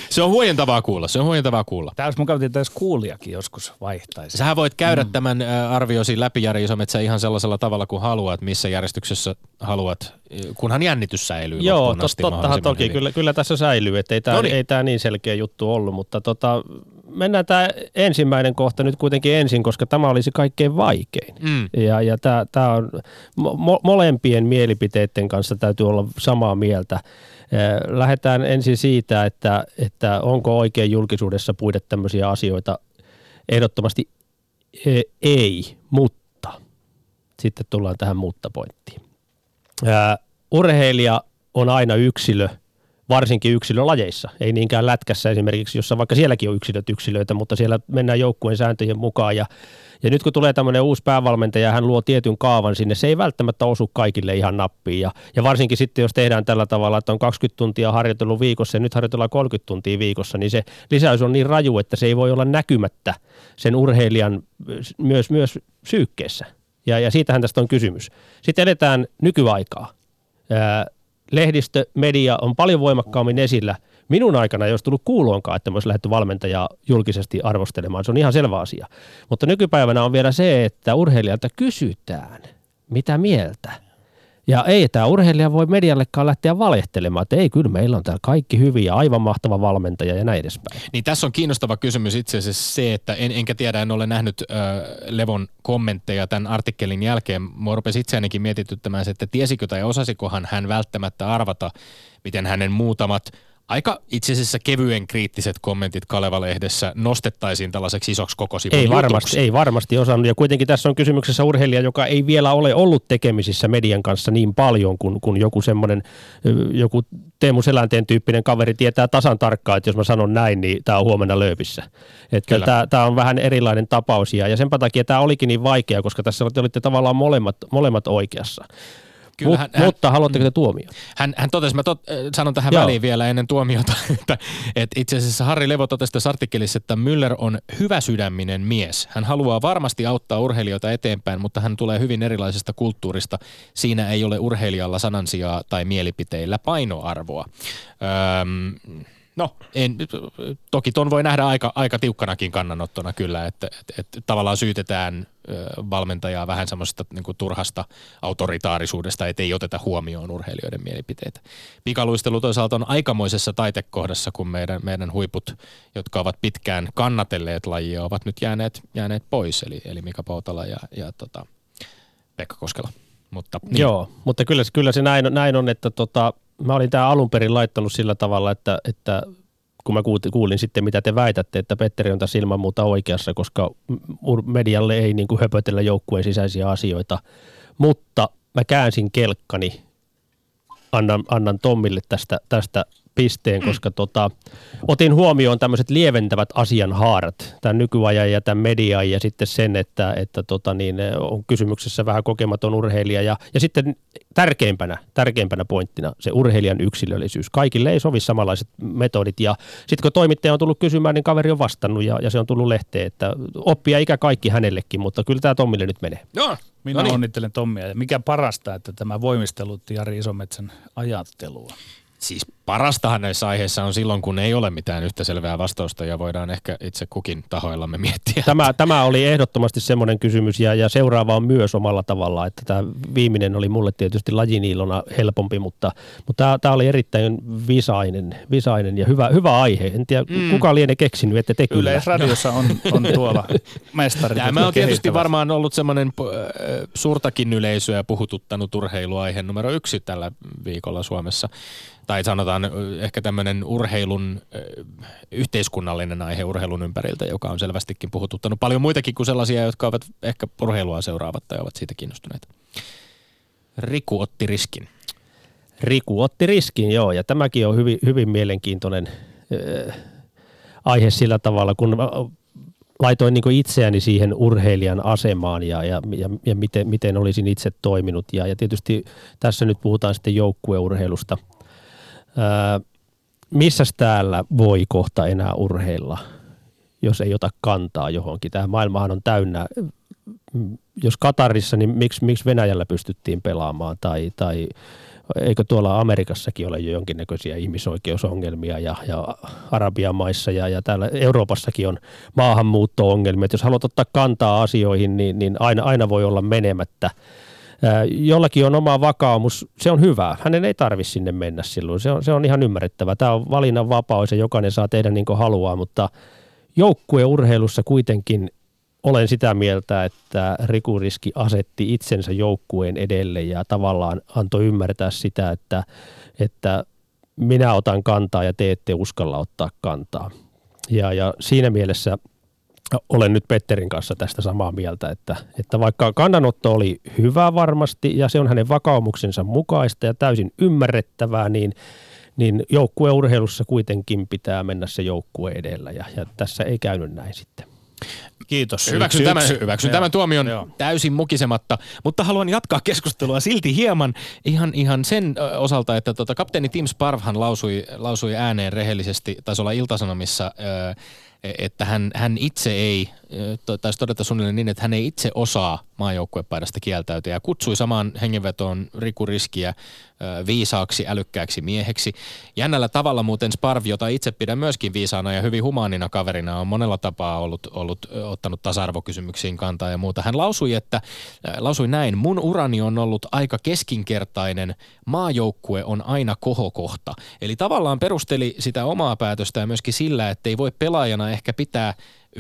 se on huojentavaa kuulla, se on huojentavaa kuulla. Tämä olisi mukava, että kuulijakin joskus vaihtaisi. Sähän voit käydä mm. tämän arviosi läpi, Jari Isometsä, ihan sellaisella tavalla kuin haluat, missä järjestyksessä haluat, kunhan jännitys säilyy Joo, tot, tottahan toki, kyllä, kyllä tässä säilyy, että ei tämä, ei tämä niin selkeä juttu ollut, mutta tota, mennään tämä ensimmäinen kohta nyt kuitenkin ensin, koska tämä olisi kaikkein vaikein. Mm. Ja, ja tämä, tämä on, mo, molempien mielipiteiden kanssa täytyy olla samaa mieltä. Lähdetään ensin siitä, että, että onko oikein julkisuudessa puida tämmöisiä asioita. Ehdottomasti ei, mutta sitten tullaan tähän mutta-pointtiin. Urheilija on aina yksilö, varsinkin yksilölajeissa. Ei niinkään lätkässä esimerkiksi, jossa vaikka sielläkin on yksilöt yksilöitä, mutta siellä mennään joukkueen sääntöjen mukaan. Ja, ja nyt kun tulee tämmöinen uusi päävalmentaja ja hän luo tietyn kaavan sinne, se ei välttämättä osu kaikille ihan nappiin. Ja, ja varsinkin sitten, jos tehdään tällä tavalla, että on 20 tuntia harjoitellut viikossa ja nyt harjoitellaan 30 tuntia viikossa, niin se lisäys on niin raju, että se ei voi olla näkymättä sen urheilijan myös, myös syykkeessä. Ja, ja siitähän tästä on kysymys. Sitten edetään nykyaikaa. Lehdistö, media on paljon voimakkaammin esillä. Minun aikana ei olisi tullut kuuloonkaan, että me olisi lähdetty valmentajaa julkisesti arvostelemaan. Se on ihan selvä asia. Mutta nykypäivänä on vielä se, että urheilijalta kysytään, mitä mieltä ja ei tämä urheilija voi mediallekaan lähteä valehtelemaan, että ei kyllä meillä on täällä kaikki hyviä, aivan mahtava valmentaja ja näin edespäin. Niin tässä on kiinnostava kysymys itse asiassa se, että en, enkä tiedä, en ole nähnyt äh, Levon kommentteja tämän artikkelin jälkeen. Mua rupesi itseänikin mietityttämään se, että tiesikö tai osasikohan hän välttämättä arvata, miten hänen muutamat – aika itse asiassa kevyen kriittiset kommentit Kaleva-lehdessä nostettaisiin tällaiseksi isoksi koko Ei varmasti, ei varmasti osannut. Ja kuitenkin tässä on kysymyksessä urheilija, joka ei vielä ole ollut tekemisissä median kanssa niin paljon kuin, kuin joku semmoinen, joku Teemu Selänteen tyyppinen kaveri tietää tasan tarkkaan, että jos mä sanon näin, niin tämä on huomenna lööpissä. Että tämä, tämä on vähän erilainen tapaus ja, ja sen takia tämä olikin niin vaikea, koska tässä olitte tavallaan molemmat, molemmat oikeassa. Kyllä, hän, mutta haluatteko te tuomio? Hän, hän totesi, mä tot, äh, sanon tähän Joo. väliin vielä ennen tuomiota, että, että itse asiassa Harri Levo totesi tässä artikkelissa, että Müller on hyvä sydäminen mies. Hän haluaa varmasti auttaa urheilijoita eteenpäin, mutta hän tulee hyvin erilaisesta kulttuurista. Siinä ei ole urheilijalla sanansijaa tai mielipiteillä painoarvoa. Öm, No, en, toki ton voi nähdä aika, aika tiukkanakin kannanottona kyllä, että, että, että tavallaan syytetään valmentajaa vähän semmoisesta niin turhasta autoritaarisuudesta, että ei oteta huomioon urheilijoiden mielipiteitä. Pikaluistelu toisaalta on aikamoisessa taitekohdassa, kun meidän, meidän huiput, jotka ovat pitkään kannatelleet lajia, ovat nyt jääneet, jääneet pois, eli, eli Mika Poutala ja, ja tota, Pekka Koskela. Mutta, niin. Joo, mutta kyllä, kyllä se näin, näin on, että tota, mä olin tämä alun perin laittanut sillä tavalla, että, että kun mä kuulin, sitten, mitä te väitätte, että Petteri on tässä ilman muuta oikeassa, koska medialle ei niin kuin höpötellä joukkueen sisäisiä asioita. Mutta mä käänsin kelkkani, annan, annan Tommille tästä, tästä pisteen, koska tota, otin huomioon tämmöiset lieventävät asianhaarat, tämän nykyajan ja tämän median ja sitten sen, että, että tota niin, on kysymyksessä vähän kokematon urheilija ja, ja sitten tärkeimpänä, tärkeimpänä pointtina se urheilijan yksilöllisyys. Kaikille ei sovi samanlaiset metodit ja sitten kun toimittaja on tullut kysymään, niin kaveri on vastannut ja, ja se on tullut lehteen, että oppia ikä kaikki hänellekin, mutta kyllä tämä Tommille nyt menee. Joo. Minä Noniin. onnittelen Tommia. Ja mikä parasta, että tämä voimistelutti Jari Isometsän ajattelua. Siis parastahan näissä aiheissa on silloin, kun ei ole mitään yhtä selvää vastausta ja voidaan ehkä itse kukin tahoillamme miettiä. Tämä, tämä oli ehdottomasti semmoinen kysymys ja, ja seuraava on myös omalla tavalla, että tämä viimeinen oli mulle tietysti lajiniilona helpompi, mutta, mutta tämä, tämä oli erittäin visainen, visainen ja hyvä, hyvä aihe. En tiedä, mm. kuka liene keksinyt, että te kyllä. Yleisradiossa on, on tuolla mestarit. Tämä on tietysti varmaan ollut semmoinen äh, suurtakin yleisöä puhututtanut urheiluaihe numero yksi tällä viikolla Suomessa tai sanotaan ehkä tämmöinen urheilun, yhteiskunnallinen aihe urheilun ympäriltä, joka on selvästikin puhututtanut paljon muitakin kuin sellaisia, jotka ovat ehkä urheilua seuraavat tai ovat siitä kiinnostuneita. Riku otti riskin. Riku otti riskin, joo, ja tämäkin on hyvin, hyvin mielenkiintoinen äh, aihe sillä tavalla, kun laitoin niin itseäni siihen urheilijan asemaan ja, ja, ja, ja miten, miten olisin itse toiminut. Ja, ja tietysti tässä nyt puhutaan sitten joukkueurheilusta – missä täällä voi kohta enää urheilla, jos ei ota kantaa johonkin? Tämä maailmahan on täynnä, jos Katarissa, niin miksi, miksi Venäjällä pystyttiin pelaamaan tai, tai eikö tuolla Amerikassakin ole jo jonkinnäköisiä ihmisoikeusongelmia ja, ja Arabian maissa ja, ja täällä Euroopassakin on maahanmuutto-ongelmia. Että jos haluat ottaa kantaa asioihin, niin, niin aina, aina voi olla menemättä – jollakin on oma vakaumus, se on hyvä. Hänen ei tarvitse sinne mennä silloin, se on, se on ihan ymmärrettävä. Tämä on valinnan vapaus ja jokainen saa tehdä niin kuin haluaa, mutta joukkueurheilussa kuitenkin olen sitä mieltä, että Riku Riski asetti itsensä joukkueen edelle ja tavallaan antoi ymmärtää sitä, että, että minä otan kantaa ja te ette uskalla ottaa kantaa. Ja, ja siinä mielessä – olen nyt Petterin kanssa tästä samaa mieltä, että, että vaikka kannanotto oli hyvä varmasti ja se on hänen vakaumuksensa mukaista ja täysin ymmärrettävää, niin, niin joukkueurheilussa kuitenkin pitää mennä se joukkue edellä ja, ja tässä ei käynyt näin sitten. Kiitos. Hyväksyn, Yksi, tämän, yksi. hyväksyn Joo. tämän tuomion Joo. täysin mukisematta, mutta haluan jatkaa keskustelua silti hieman ihan, ihan sen osalta, että tota, kapteeni Tim Sparvhan lausui, lausui ääneen rehellisesti, taisi olla Iltasanomissa, ö, että hän, hän itse ei, taisi todeta suunnilleen niin, että hän ei itse osaa maajoukkuepaidasta kieltäytyä ja kutsui samaan hengenvetoon Riku Riskiä viisaaksi, älykkääksi mieheksi. Jännällä tavalla muuten Sparv, jota itse pidän myöskin viisaana ja hyvin humaanina kaverina, on monella tapaa ollut, ollut ottanut tasa-arvokysymyksiin kantaa ja muuta. Hän lausui, että, lausui näin, mun urani on ollut aika keskinkertainen, maajoukkue on aina kohokohta. Eli tavallaan perusteli sitä omaa päätöstä myöskin sillä, että ei voi pelaajana ehkä pitää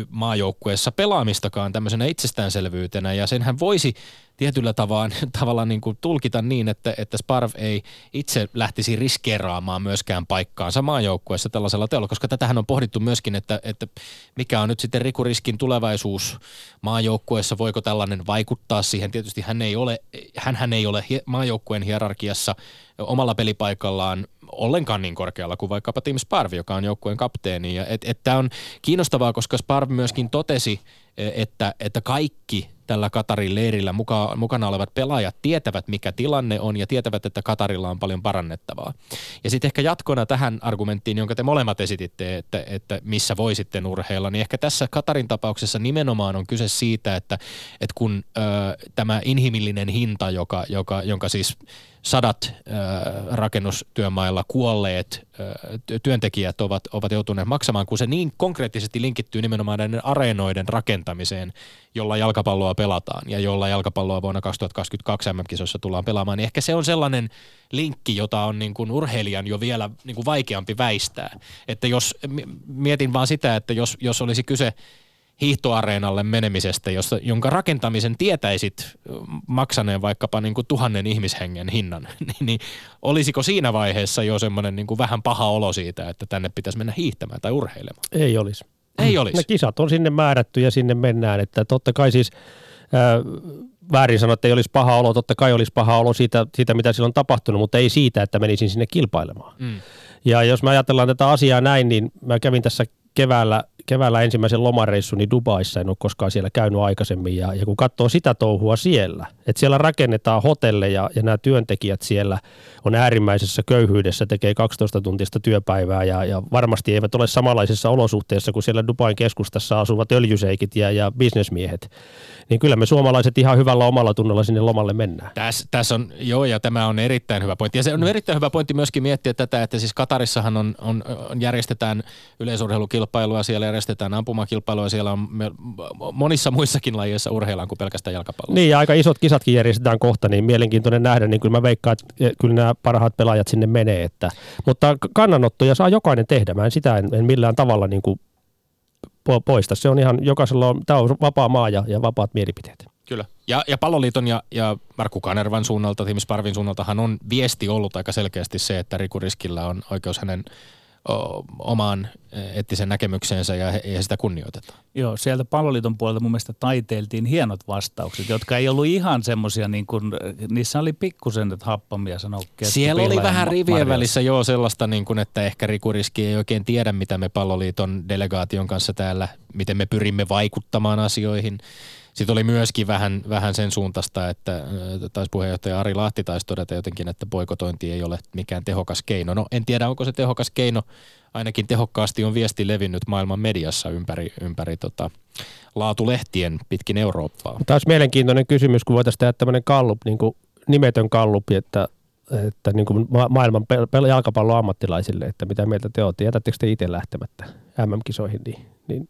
maajoukkueessa pelaamistakaan tämmöisenä itsestäänselvyytenä ja senhän voisi tietyllä tavalla, tavalla niin kuin tulkita niin, että, että Sparv ei itse lähtisi riskeeraamaan myöskään paikkaansa maajoukkueessa tällaisella teolla, koska tätähän on pohdittu myöskin, että, että mikä on nyt sitten Riku Riskin tulevaisuus maajoukkueessa, voiko tällainen vaikuttaa siihen. Tietysti hän ei ole, hän ei ole maajoukkueen hierarkiassa omalla pelipaikallaan ollenkaan niin korkealla kuin vaikkapa Tim Sparv, joka on joukkueen kapteeni. Tämä on kiinnostavaa, koska Sparv myöskin totesi, että, että kaikki tällä Katarin leirillä muka, mukana olevat pelaajat tietävät, mikä tilanne on ja tietävät, että Katarilla on paljon parannettavaa. Ja sitten ehkä jatkona tähän argumenttiin, jonka te molemmat esititte, että, että missä voi sitten urheilla, niin ehkä tässä Katarin tapauksessa nimenomaan on kyse siitä, että, että kun ö, tämä inhimillinen hinta, joka, joka, jonka siis sadat rakennustyömailla kuolleet työntekijät ovat, ovat joutuneet maksamaan, kun se niin konkreettisesti linkittyy nimenomaan näiden areenoiden rakentamiseen, jolla jalkapalloa pelataan ja jolla jalkapalloa vuonna 2022 MM-kisoissa tullaan pelaamaan, niin ehkä se on sellainen linkki, jota on niin kuin urheilijan jo vielä niin kuin vaikeampi väistää. Että jos, mi- mietin vaan sitä, että jos, jos olisi kyse hiihtoareenalle menemisestä, josta, jonka rakentamisen tietäisit maksaneen vaikkapa niin kuin tuhannen ihmishengen hinnan, niin, niin olisiko siinä vaiheessa jo semmoinen niin kuin vähän paha olo siitä, että tänne pitäisi mennä hiihtämään tai urheilemaan? Ei olisi. Ei olisi. Ne kisat on sinne määrätty ja sinne mennään, että totta kai siis ää, väärin sanoa, että ei olisi paha olo, totta kai olisi paha olo siitä, siitä mitä siellä on tapahtunut, mutta ei siitä, että menisin sinne kilpailemaan. Mm. Ja jos me ajatellaan tätä asiaa näin, niin mä kävin tässä keväällä, keväällä ensimmäisen lomareissuni Dubaissa, en ole koskaan siellä käynyt aikaisemmin, ja, ja kun katsoo sitä touhua siellä, että siellä rakennetaan hotelleja ja nämä työntekijät siellä on äärimmäisessä köyhyydessä, tekee 12 tuntista työpäivää ja, ja varmasti eivät ole samanlaisissa olosuhteissa kuin siellä Dubain keskustassa asuvat öljyseikit ja, ja bisnesmiehet, niin kyllä me suomalaiset ihan hyvällä omalla tunnolla sinne lomalle mennään. Tässä, tässä on, joo, ja tämä on erittäin hyvä pointti. Ja se on erittäin hyvä pointti myöskin miettiä tätä, että siis Katarissahan on, on, on järjestetään yleisurheilukilpailua, siellä järjestetään ampumakilpailua, siellä on monissa muissakin lajeissa urheillaan kuin pelkästään jalkapalloa. Niin ja aika isot kisatkin järjestetään kohta, niin mielenkiintoinen nähdä, niin kyllä mä veikkaan, että kyllä nämä parhaat pelaajat sinne menee. Että, mutta kannanottoja saa jokainen tehdä, mä en sitä en, en millään tavalla niin kuin po- poista. Se on ihan, jokaisella on, tämä on vapaa maa ja, ja vapaat mielipiteet. Kyllä. Ja, ja Palloliiton ja, ja Markku Kanervan suunnalta, Tim Sparvin suunnaltahan on viesti ollut aika selkeästi se, että Riku Riskillä on oikeus hänen omaan eettisen näkemykseensä ja, ja sitä kunnioitetaan. Joo, sieltä palloliiton puolelta mun mielestä taiteiltiin hienot vastaukset, jotka ei ollut ihan semmoisia, niin kuin, niissä oli pikkusen että happamia sanoo Siellä oli vähän rivien Marjas. välissä joo sellaista, niin kuin, että ehkä Riku Riski ei oikein tiedä, mitä me Palloliiton delegaation kanssa täällä, miten me pyrimme vaikuttamaan asioihin. Sitten oli myöskin vähän, vähän sen suuntaista, että äh, taisi puheenjohtaja Ari Lahti taisi todeta jotenkin, että boikotointi ei ole mikään tehokas keino. No en tiedä, onko se tehokas keino. Ainakin tehokkaasti on viesti levinnyt maailman mediassa ympäri, ympäri tota, laatulehtien pitkin Eurooppaa. Tämä olisi mielenkiintoinen kysymys, kun voitaisiin tehdä tämmöinen kallup, niin kuin nimetön kallupi, että, että niin kuin ma- maailman jalkapallon ammattilaisille, että mitä mieltä te olette, jätättekö te itse lähtemättä MM-kisoihin, niin, niin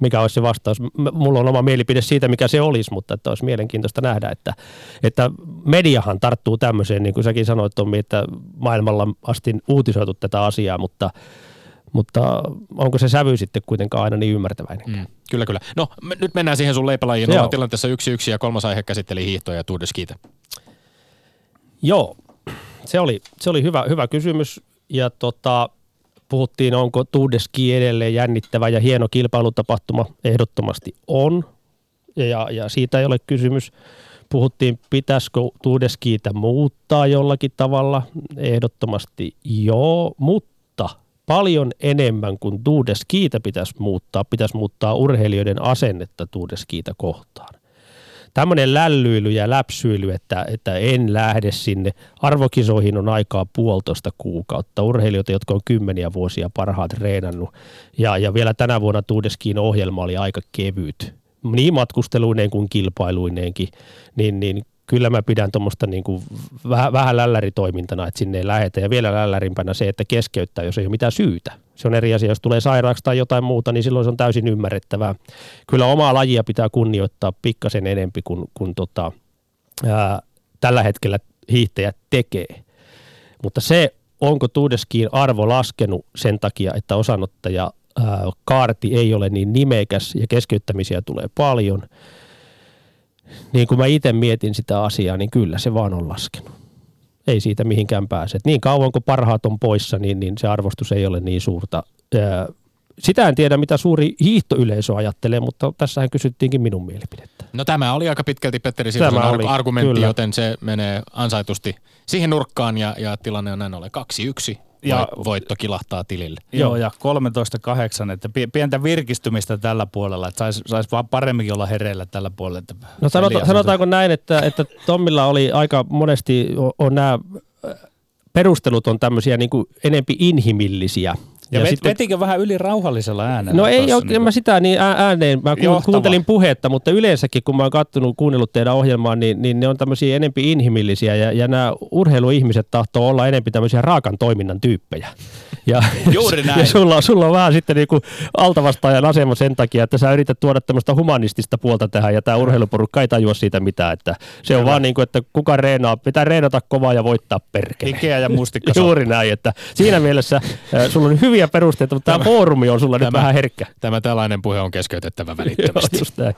mikä olisi se vastaus. Mulla on oma mielipide siitä, mikä se olisi, mutta että olisi mielenkiintoista nähdä, että, että mediahan tarttuu tämmöiseen, niin kuin säkin sanoit Tommi, että maailmalla asti uutisoitu tätä asiaa, mutta, mutta onko se sävy sitten kuitenkaan aina niin ymmärtäväinen? Mm, kyllä, kyllä. No me, nyt mennään siihen sun leipälajiin. Ollaan tilanteessa yksi yksi ja kolmas aihe käsitteli hiihtoja ja Tour. Joo, se oli, se oli hyvä, hyvä kysymys ja tota, puhuttiin, onko Tour de Ski edelleen jännittävä ja hieno kilpailutapahtuma. Ehdottomasti on ja, ja siitä ei ole kysymys. puhuttiin, pitäisikö Tuudeskiitä muuttaa jollakin tavalla. Ehdottomasti joo, mutta paljon enemmän kuin Tuudeskiitä pitäisi muuttaa. Pitäisi muuttaa urheilijoiden asennetta Tuudeskiitä kohtaan tämmöinen lällyily ja läpsyily, että, että en lähde sinne. Arvokisoihin on aikaa puolitoista kuukautta. Urheilijoita, jotka on kymmeniä vuosia parhaat treenannut. Ja, ja vielä tänä vuonna Tuudeskiin ohjelma oli aika kevyt. Niin matkusteluineen kuin kilpailuineenkin. Niin, niin kyllä mä pidän tuommoista niin kuin vähän, vähän lälläritoimintana, että sinne ei lähetä. Ja vielä lällärimpänä se, että keskeyttää, jos ei ole mitään syytä. Se on eri asia, jos tulee sairaaksi tai jotain muuta, niin silloin se on täysin ymmärrettävää. Kyllä omaa lajia pitää kunnioittaa pikkasen enempi kuin, kuin tota, ää, tällä hetkellä hiihtäjät tekee. Mutta se, onko Tuudeskiin arvo laskenut sen takia, että osanottaja ää, kaarti ei ole niin nimekäs ja keskeyttämisiä tulee paljon – niin kun mä itse mietin sitä asiaa, niin kyllä se vaan on laskenut. Ei siitä mihinkään pääse. Et niin kauan kuin parhaat on poissa, niin, niin se arvostus ei ole niin suurta. Sitä en tiedä, mitä suuri hiihtoyleisö ajattelee, mutta tässähän kysyttiinkin minun mielipidettä. No tämä oli aika pitkälti Petteri Silvosen oli, argumentti, kyllä. joten se menee ansaitusti siihen nurkkaan ja, ja tilanne on näin ollen 2-1 ja voitto kilahtaa tilille. Joo, ja 13.8, että pientä virkistymistä tällä puolella, että saisi sais vaan paremminkin olla hereillä tällä puolella. Että no sanota, sanotaanko näin, että, että Tommilla oli aika monesti on, on nämä perustelut on tämmöisiä niin kuin enempi inhimillisiä ja, ja vet, sitten, vetikö vähän yli rauhallisella äänellä? No ei ole, niin mä sitä niin ääneen, mä johtava. kuuntelin puhetta, mutta yleensäkin kun mä oon kattonut, kuunnellut teidän ohjelmaa, niin, niin ne on tämmöisiä enempi inhimillisiä ja, ja nämä urheiluihmiset tahtoo olla enempi tämmöisiä raakan toiminnan tyyppejä. Ja, Juuri näin. Ja sulla, sulla on vähän sitten niinku altavastaajan asema sen takia, että sä yrität tuoda tämmöistä humanistista puolta tähän ja tämä urheiluporukka ei tajua siitä mitään, että se on Kyllä. vaan niin kuin, että kuka reenaa, pitää reenata kovaa ja voittaa perkele. Ikeä ja mustikka. Juuri näin, että siinä mielessä äh, sulla on hyviä perusteita, mutta tämä foorumi on sulla tämä, nyt vähän herkkä. Tämä tällainen puhe on keskeytettävä välittömästi. Joo.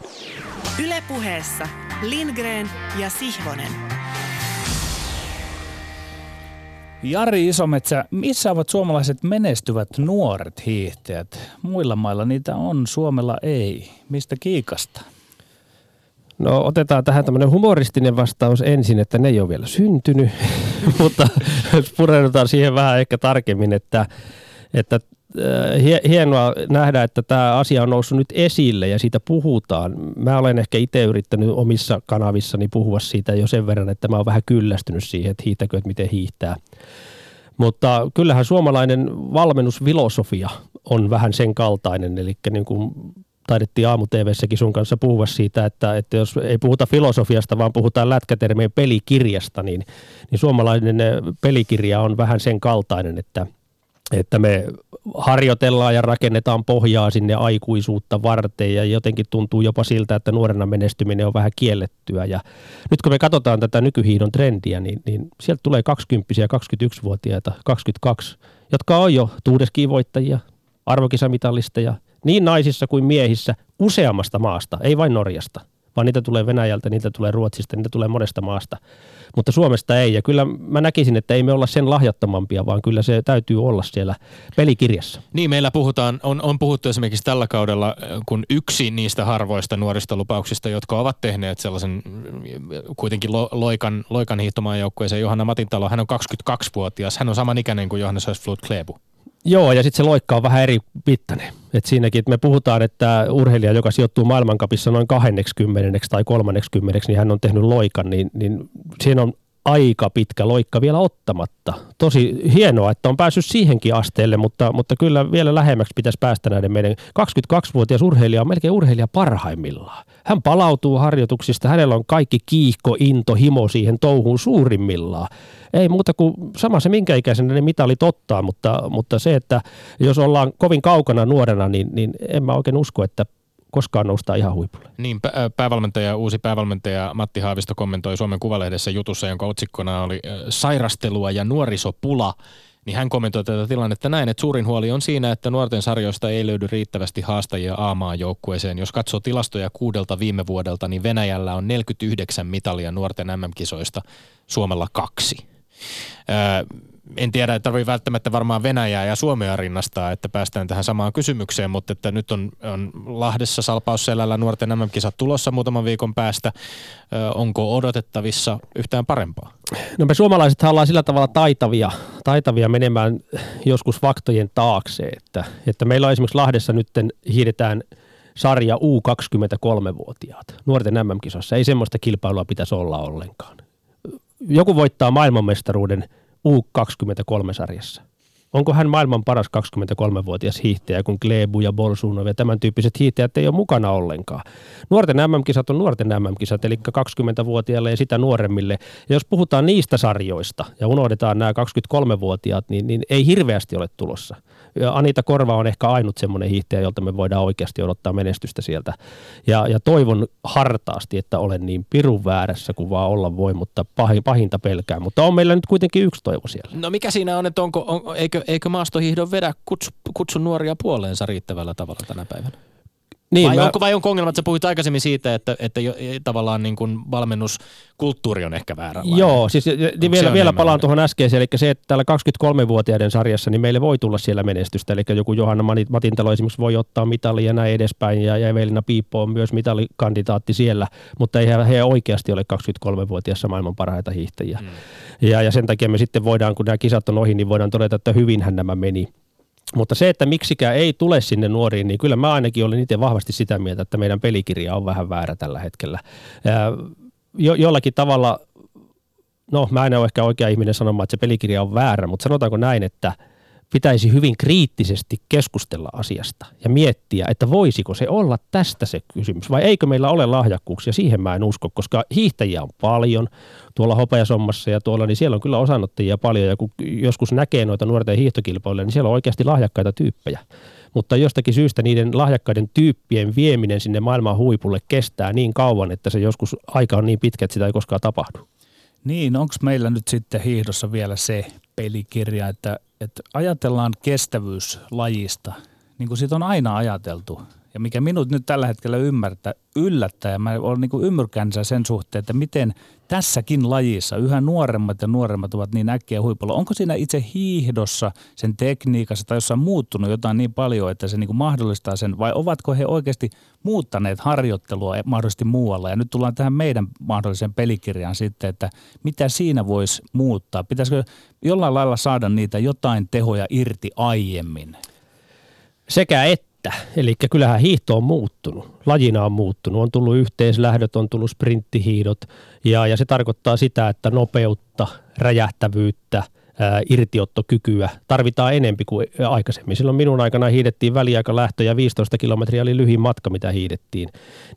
Ylepuheessa Lindgren ja Sihvonen. Jari Isometsä, missä ovat suomalaiset menestyvät nuoret hiihtäjät? Muilla mailla niitä on, Suomella ei. Mistä kiikasta? No otetaan tähän tämmöinen humoristinen vastaus ensin, että ne ei ole vielä syntynyt, mutta pureudutaan siihen vähän ehkä tarkemmin, että, että hienoa nähdä, että tämä asia on noussut nyt esille ja siitä puhutaan. Mä olen ehkä itse yrittänyt omissa kanavissani puhua siitä jo sen verran, että mä oon vähän kyllästynyt siihen, että hiihtäkö, että miten hiihtää. Mutta kyllähän suomalainen valmennusfilosofia on vähän sen kaltainen, eli niin kuin taidettiin aamu sun kanssa puhua siitä, että, että jos ei puhuta filosofiasta, vaan puhutaan lätkätermeen pelikirjasta, niin, niin suomalainen pelikirja on vähän sen kaltainen, että – että me harjoitellaan ja rakennetaan pohjaa sinne aikuisuutta varten ja jotenkin tuntuu jopa siltä, että nuorena menestyminen on vähän kiellettyä. Ja nyt kun me katsotaan tätä nykyhiidon trendiä, niin, niin sieltä tulee 20 ja 21-vuotiaita, 22, jotka on jo tuudeskivoittajia, arvokisamitalisteja, niin naisissa kuin miehissä useammasta maasta, ei vain Norjasta, vaan niitä tulee Venäjältä, niitä tulee Ruotsista, niitä tulee monesta maasta mutta Suomesta ei. Ja kyllä mä näkisin, että ei me olla sen lahjattomampia, vaan kyllä se täytyy olla siellä pelikirjassa. Niin, meillä puhutaan, on, on puhuttu esimerkiksi tällä kaudella, kun yksi niistä harvoista nuorista lupauksista, jotka ovat tehneet sellaisen kuitenkin lo, loikan, loikan hiihtomaan joukkueeseen, Johanna Matintalo, hän on 22-vuotias, hän on ikäinen kuin Johannes Hösflut Klebu. Joo, ja sitten se loikka on vähän eri mittainen. Et siinäkin, että me puhutaan, että urheilija, joka sijoittuu maailmankapissa noin 20 tai 30, niin hän on tehnyt loikan, niin, niin siinä on aika pitkä loikka vielä ottamatta. Tosi hienoa, että on päässyt siihenkin asteelle, mutta, mutta kyllä vielä lähemmäksi pitäisi päästä näiden meidän 22-vuotias urheilija on melkein urheilija parhaimmillaan. Hän palautuu harjoituksista, hänellä on kaikki kiihko, into, himo siihen touhuun suurimmillaan. Ei muuta kuin sama se minkä ikäisenä ne mitalit ottaa, mutta, mutta se, että jos ollaan kovin kaukana nuorena, niin, niin en mä oikein usko, että koskaan nousta ihan huipulle. Niin, päävalmentaja, uusi päävalmentaja Matti Haavisto kommentoi Suomen Kuvalehdessä jutussa, jonka otsikkona oli sairastelua ja nuorisopula niin hän kommentoi tätä tilannetta näin, että suurin huoli on siinä, että nuorten sarjoista ei löydy riittävästi haastajia A-maan joukkueeseen. Jos katsoo tilastoja kuudelta viime vuodelta, niin Venäjällä on 49 mitalia nuorten MM-kisoista, Suomella kaksi. En tiedä, että tarvii välttämättä varmaan Venäjää ja Suomea rinnastaa, että päästään tähän samaan kysymykseen, mutta että nyt on, on Lahdessa Salpausselällä nuorten MM-kisat tulossa muutaman viikon päästä. Ö, onko odotettavissa yhtään parempaa? No me suomalaiset ollaan sillä tavalla taitavia, taitavia menemään joskus faktojen taakse, että, että meillä on esimerkiksi Lahdessa nyt hiidetään sarja U23-vuotiaat nuorten MM-kisossa. Ei semmoista kilpailua pitäisi olla ollenkaan. Joku voittaa maailmanmestaruuden U23-sarjassa. Onko hän maailman paras 23-vuotias hiihtäjä, kun Glebu ja Bolsunov ja tämän tyyppiset hiihtäjät ei ole mukana ollenkaan? Nuorten MM-kisat on nuorten MM-kisat, eli 20-vuotiaille ja sitä nuoremmille. Ja jos puhutaan niistä sarjoista ja unohdetaan nämä 23-vuotiaat, niin, niin ei hirveästi ole tulossa. Anita Korva on ehkä ainut semmoinen hiihtäjä, jolta me voidaan oikeasti odottaa menestystä sieltä. Ja, ja toivon hartaasti, että olen niin pirun väärässä kuin vaan olla voi, mutta pahinta pelkää. Mutta on meillä nyt kuitenkin yksi toivo siellä. No mikä siinä on, että onko, on, eikö, eikö maastohiihdon vedä kutsu, kutsun nuoria puoleensa riittävällä tavalla tänä päivänä? Niin, vai, mä... onko, vai onko ongelma, että sä puhuit aikaisemmin siitä, että, että jo, e, tavallaan niin kuin valmennuskulttuuri on ehkä vääränlainen? Joo, siis niin vielä, vielä palaan tuohon äskeiseen, eli se, että täällä 23-vuotiaiden sarjassa, niin meille voi tulla siellä menestystä, eli joku Johanna Matintalo esimerkiksi voi ottaa mitalia ja näin edespäin, ja Evelina Piippo on myös mitalikandidaatti siellä, mutta ei he, oikeasti ole 23-vuotiaassa maailman parhaita hiihtäjiä. Hmm. Ja, ja sen takia me sitten voidaan, kun nämä kisat on ohi, niin voidaan todeta, että hyvinhän nämä meni. Mutta se, että miksikään ei tule sinne nuoriin, niin kyllä mä ainakin olen itse vahvasti sitä mieltä, että meidän pelikirja on vähän väärä tällä hetkellä. Jo, jollakin tavalla, no mä en ole ehkä oikea ihminen sanomaan, että se pelikirja on väärä, mutta sanotaanko näin, että – pitäisi hyvin kriittisesti keskustella asiasta ja miettiä, että voisiko se olla tästä se kysymys vai eikö meillä ole lahjakkuuksia. Siihen mä en usko, koska hiihtäjiä on paljon tuolla Hopeasommassa ja tuolla, niin siellä on kyllä osanottajia paljon ja kun joskus näkee noita nuorten hiihtokilpailuja, niin siellä on oikeasti lahjakkaita tyyppejä. Mutta jostakin syystä niiden lahjakkaiden tyyppien vieminen sinne maailman huipulle kestää niin kauan, että se joskus aika on niin pitkä, että sitä ei koskaan tapahdu. Niin, onko meillä nyt sitten hiihdossa vielä se pelikirja, että, että ajatellaan kestävyyslajista, niin kuin siitä on aina ajateltu. Ja mikä minut nyt tällä hetkellä ymmärtää, yllättää, ja mä olen niin ymmyrkänsä sen suhteen, että miten tässäkin lajissa yhä nuoremmat ja nuoremmat ovat niin äkkiä huipulla. Onko siinä itse hiihdossa, sen tekniikassa tai jossain muuttunut jotain niin paljon, että se niin mahdollistaa sen, vai ovatko he oikeasti muuttaneet harjoittelua mahdollisesti muualla? Ja nyt tullaan tähän meidän mahdolliseen pelikirjaan sitten, että mitä siinä voisi muuttaa? Pitäisikö jollain lailla saada niitä jotain tehoja irti aiemmin? Sekä että että. Eli kyllähän hiihto on muuttunut, lajina on muuttunut. On tullut yhteislähdöt, on tullut sprinttihiidot ja, ja se tarkoittaa sitä, että nopeutta, räjähtävyyttä – irtiottokykyä tarvitaan enempi kuin aikaisemmin. Silloin minun aikana hiidettiin väliaikalähtö ja 15 kilometriä oli lyhin matka, mitä hiidettiin.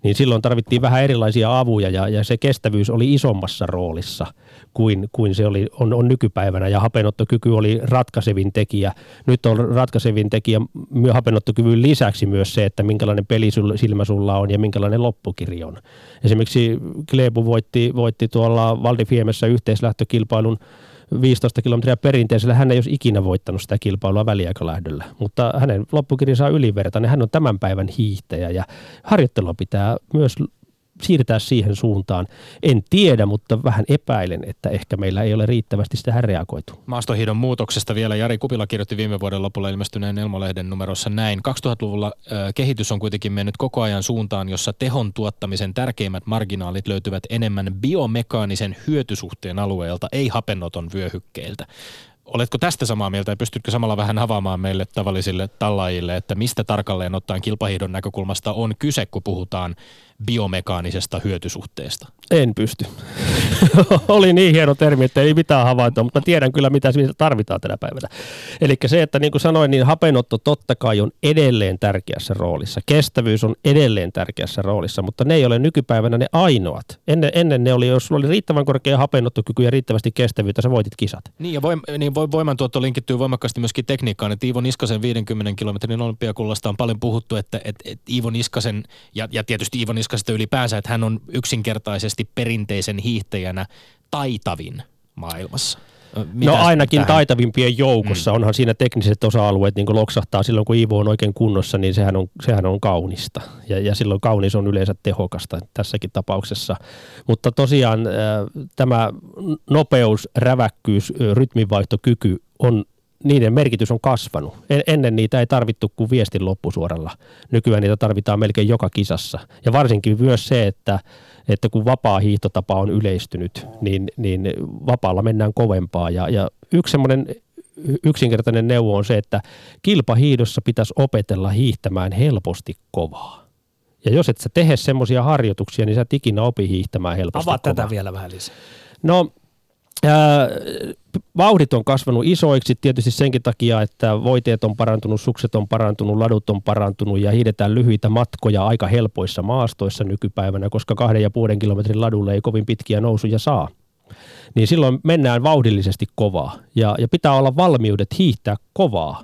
Niin silloin tarvittiin vähän erilaisia avuja ja, ja se kestävyys oli isommassa roolissa kuin, kuin se oli, on, on nykypäivänä ja hapenottokyky oli ratkaisevin tekijä. Nyt on ratkaisevin tekijä myös hapenottokyvyn lisäksi myös se, että minkälainen pelisilmä sulla on ja minkälainen loppukirja on. Esimerkiksi Klebu voitti, voitti tuolla Valdifiemessä yhteislähtökilpailun 15 kilometriä perinteisellä. Hän ei olisi ikinä voittanut sitä kilpailua väliaikalähdöllä, mutta hänen loppukirjansa on ylivertainen. Hän on tämän päivän hiihtäjä ja harjoittelua pitää myös siirtää siihen suuntaan. En tiedä, mutta vähän epäilen, että ehkä meillä ei ole riittävästi sitä reagoitu. Maastohiidon muutoksesta vielä Jari Kupila kirjoitti viime vuoden lopulla ilmestyneen Elmolehden numerossa näin. 2000-luvulla ö, kehitys on kuitenkin mennyt koko ajan suuntaan, jossa tehon tuottamisen tärkeimmät marginaalit löytyvät enemmän biomekaanisen hyötysuhteen alueelta, ei hapennoton vyöhykkeiltä. Oletko tästä samaa mieltä ja pystytkö samalla vähän avaamaan meille tavallisille tallaajille, että mistä tarkalleen ottaen kilpahiidon näkökulmasta on kyse, kun puhutaan biomekaanisesta hyötysuhteesta? En pysty. Oli niin hieno termi, että ei mitään havaintoa, mutta tiedän kyllä, mitä siitä tarvitaan tänä päivänä. Eli se, että niin kuin sanoin, niin hapenotto totta kai on edelleen tärkeässä roolissa. Kestävyys on edelleen tärkeässä roolissa, mutta ne ei ole nykypäivänä ne ainoat. Ennen, ennen ne oli, jos oli riittävän korkea hapenottokyky ja riittävästi kestävyyttä, sä voitit kisat. Niin, ja voim, niin voimantuotto linkittyy voimakkaasti myöskin tekniikkaan. Että Iivo Niskasen 50 kilometrin olympiakullasta on paljon puhuttu, että, että, että Iivo Niskasen, ja, ja tietysti Iivo Niskasesta ylipäänsä, että hän on yksinkertaisesti perinteisen hiihtäjänä taitavin maailmassa. no ainakin tähän? taitavimpien joukossa. Mm. Onhan siinä tekniset osa-alueet, niin loksahtaa silloin, kun Ivo on oikein kunnossa, niin sehän on, sehän on kaunista. Ja, ja silloin kaunis on yleensä tehokasta tässäkin tapauksessa. Mutta tosiaan tämä nopeus, räväkkyys, rytminvaihtokyky on niiden merkitys on kasvanut. Ennen niitä ei tarvittu kuin viestin loppusuoralla. Nykyään niitä tarvitaan melkein joka kisassa. Ja varsinkin myös se, että, että kun vapaa hiihtotapa on yleistynyt, niin, niin vapaalla mennään kovempaa. Ja, ja yksi semmoinen yksinkertainen neuvo on se, että kilpahiidossa pitäisi opetella hiihtämään helposti kovaa. Ja jos et sä tehe semmoisia harjoituksia, niin sä et ikinä opi hiihtämään helposti Avaa kovaa. tätä vielä vähän lisää. No Ää, vauhdit on kasvanut isoiksi tietysti senkin takia, että voiteet on parantunut, sukset on parantunut, ladut on parantunut ja hiidetään lyhyitä matkoja aika helpoissa maastoissa nykypäivänä, koska kahden ja puolen kilometrin ladulle ei kovin pitkiä nousuja saa. Niin silloin mennään vauhdillisesti kovaa ja, ja pitää olla valmiudet hiihtää kovaa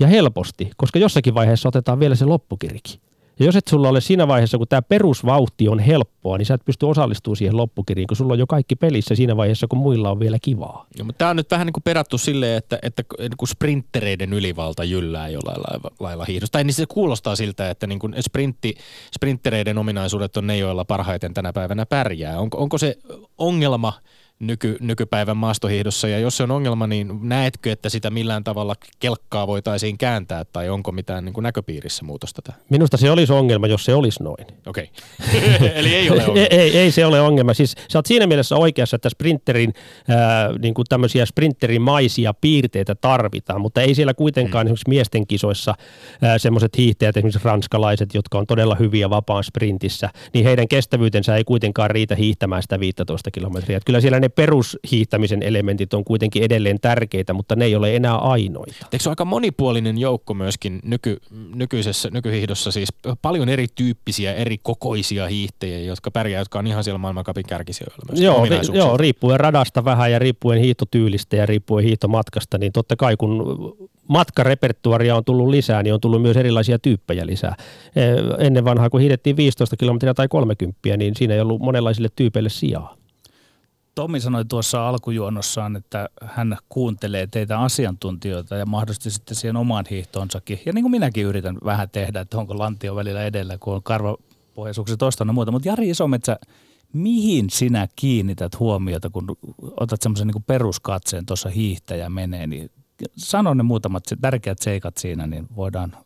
ja helposti, koska jossakin vaiheessa otetaan vielä se loppukirki. Ja jos et sulla ole siinä vaiheessa, kun tämä perusvauhti on helppoa, niin sä et pysty osallistumaan siihen loppukiriin, kun sulla on jo kaikki pelissä siinä vaiheessa, kun muilla on vielä kivaa. Joo, mutta tämä on nyt vähän niin kuin perattu silleen, että, että niin kuin sprinttereiden ylivalta jyllää jollain lailla, lailla hiihdosta. Tai niin se kuulostaa siltä, että niin kuin sprintti, sprinttereiden ominaisuudet on ne, joilla parhaiten tänä päivänä pärjää. Onko, onko se ongelma – nyky, nykypäivän maastohiihdossa, ja jos se on ongelma, niin näetkö, että sitä millään tavalla kelkkaa voitaisiin kääntää, tai onko mitään niin kuin näköpiirissä muutosta tähän? Minusta se olisi ongelma, jos se olisi noin. Okei, okay. eli ei ole ongelma. ei, ei, ei se ole ongelma. Siis sä oot siinä mielessä oikeassa, että sprinterin, ää, niin kuin tämmöisiä sprinterimaisia piirteitä tarvitaan, mutta ei siellä kuitenkaan hmm. esimerkiksi miesten kisoissa semmoiset hiihtäjät, esimerkiksi ranskalaiset, jotka on todella hyviä vapaan sprintissä, niin heidän kestävyytensä ei kuitenkaan riitä hiihtämään sitä 15 kilometriä. Että kyllä siellä ne ne perushiihtämisen elementit on kuitenkin edelleen tärkeitä, mutta ne ei ole enää ainoita. Eikö se on aika monipuolinen joukko myöskin nyky, nykyisessä, nykyhiihdossa, siis paljon erityyppisiä, eri kokoisia hiihtäjiä, jotka pärjää, jotka on ihan siellä maailmankapin kärkisijoilla myös joo, ri, joo, riippuen radasta vähän ja riippuen hiihtotyylistä ja riippuen hiihtomatkasta, niin totta kai kun matkarepertuaria on tullut lisää, niin on tullut myös erilaisia tyyppejä lisää. Ennen vanhaa, kun hiidettiin 15 kilometriä tai 30, niin siinä ei ollut monenlaisille tyypeille sijaa. Tomi sanoi tuossa alkujuonnossaan, että hän kuuntelee teitä asiantuntijoita ja mahdollisesti sitten siihen omaan hiihtoonsakin. Ja niin kuin minäkin yritän vähän tehdä, että onko lantio välillä edellä, kun on karvapohjaisuukset ostanut muuta. Mutta Jari Isometsä, mihin sinä kiinnität huomiota, kun otat semmoisen niin peruskatseen tuossa hiihtäjä menee, niin sano ne muutamat tärkeät seikat siinä, niin voidaan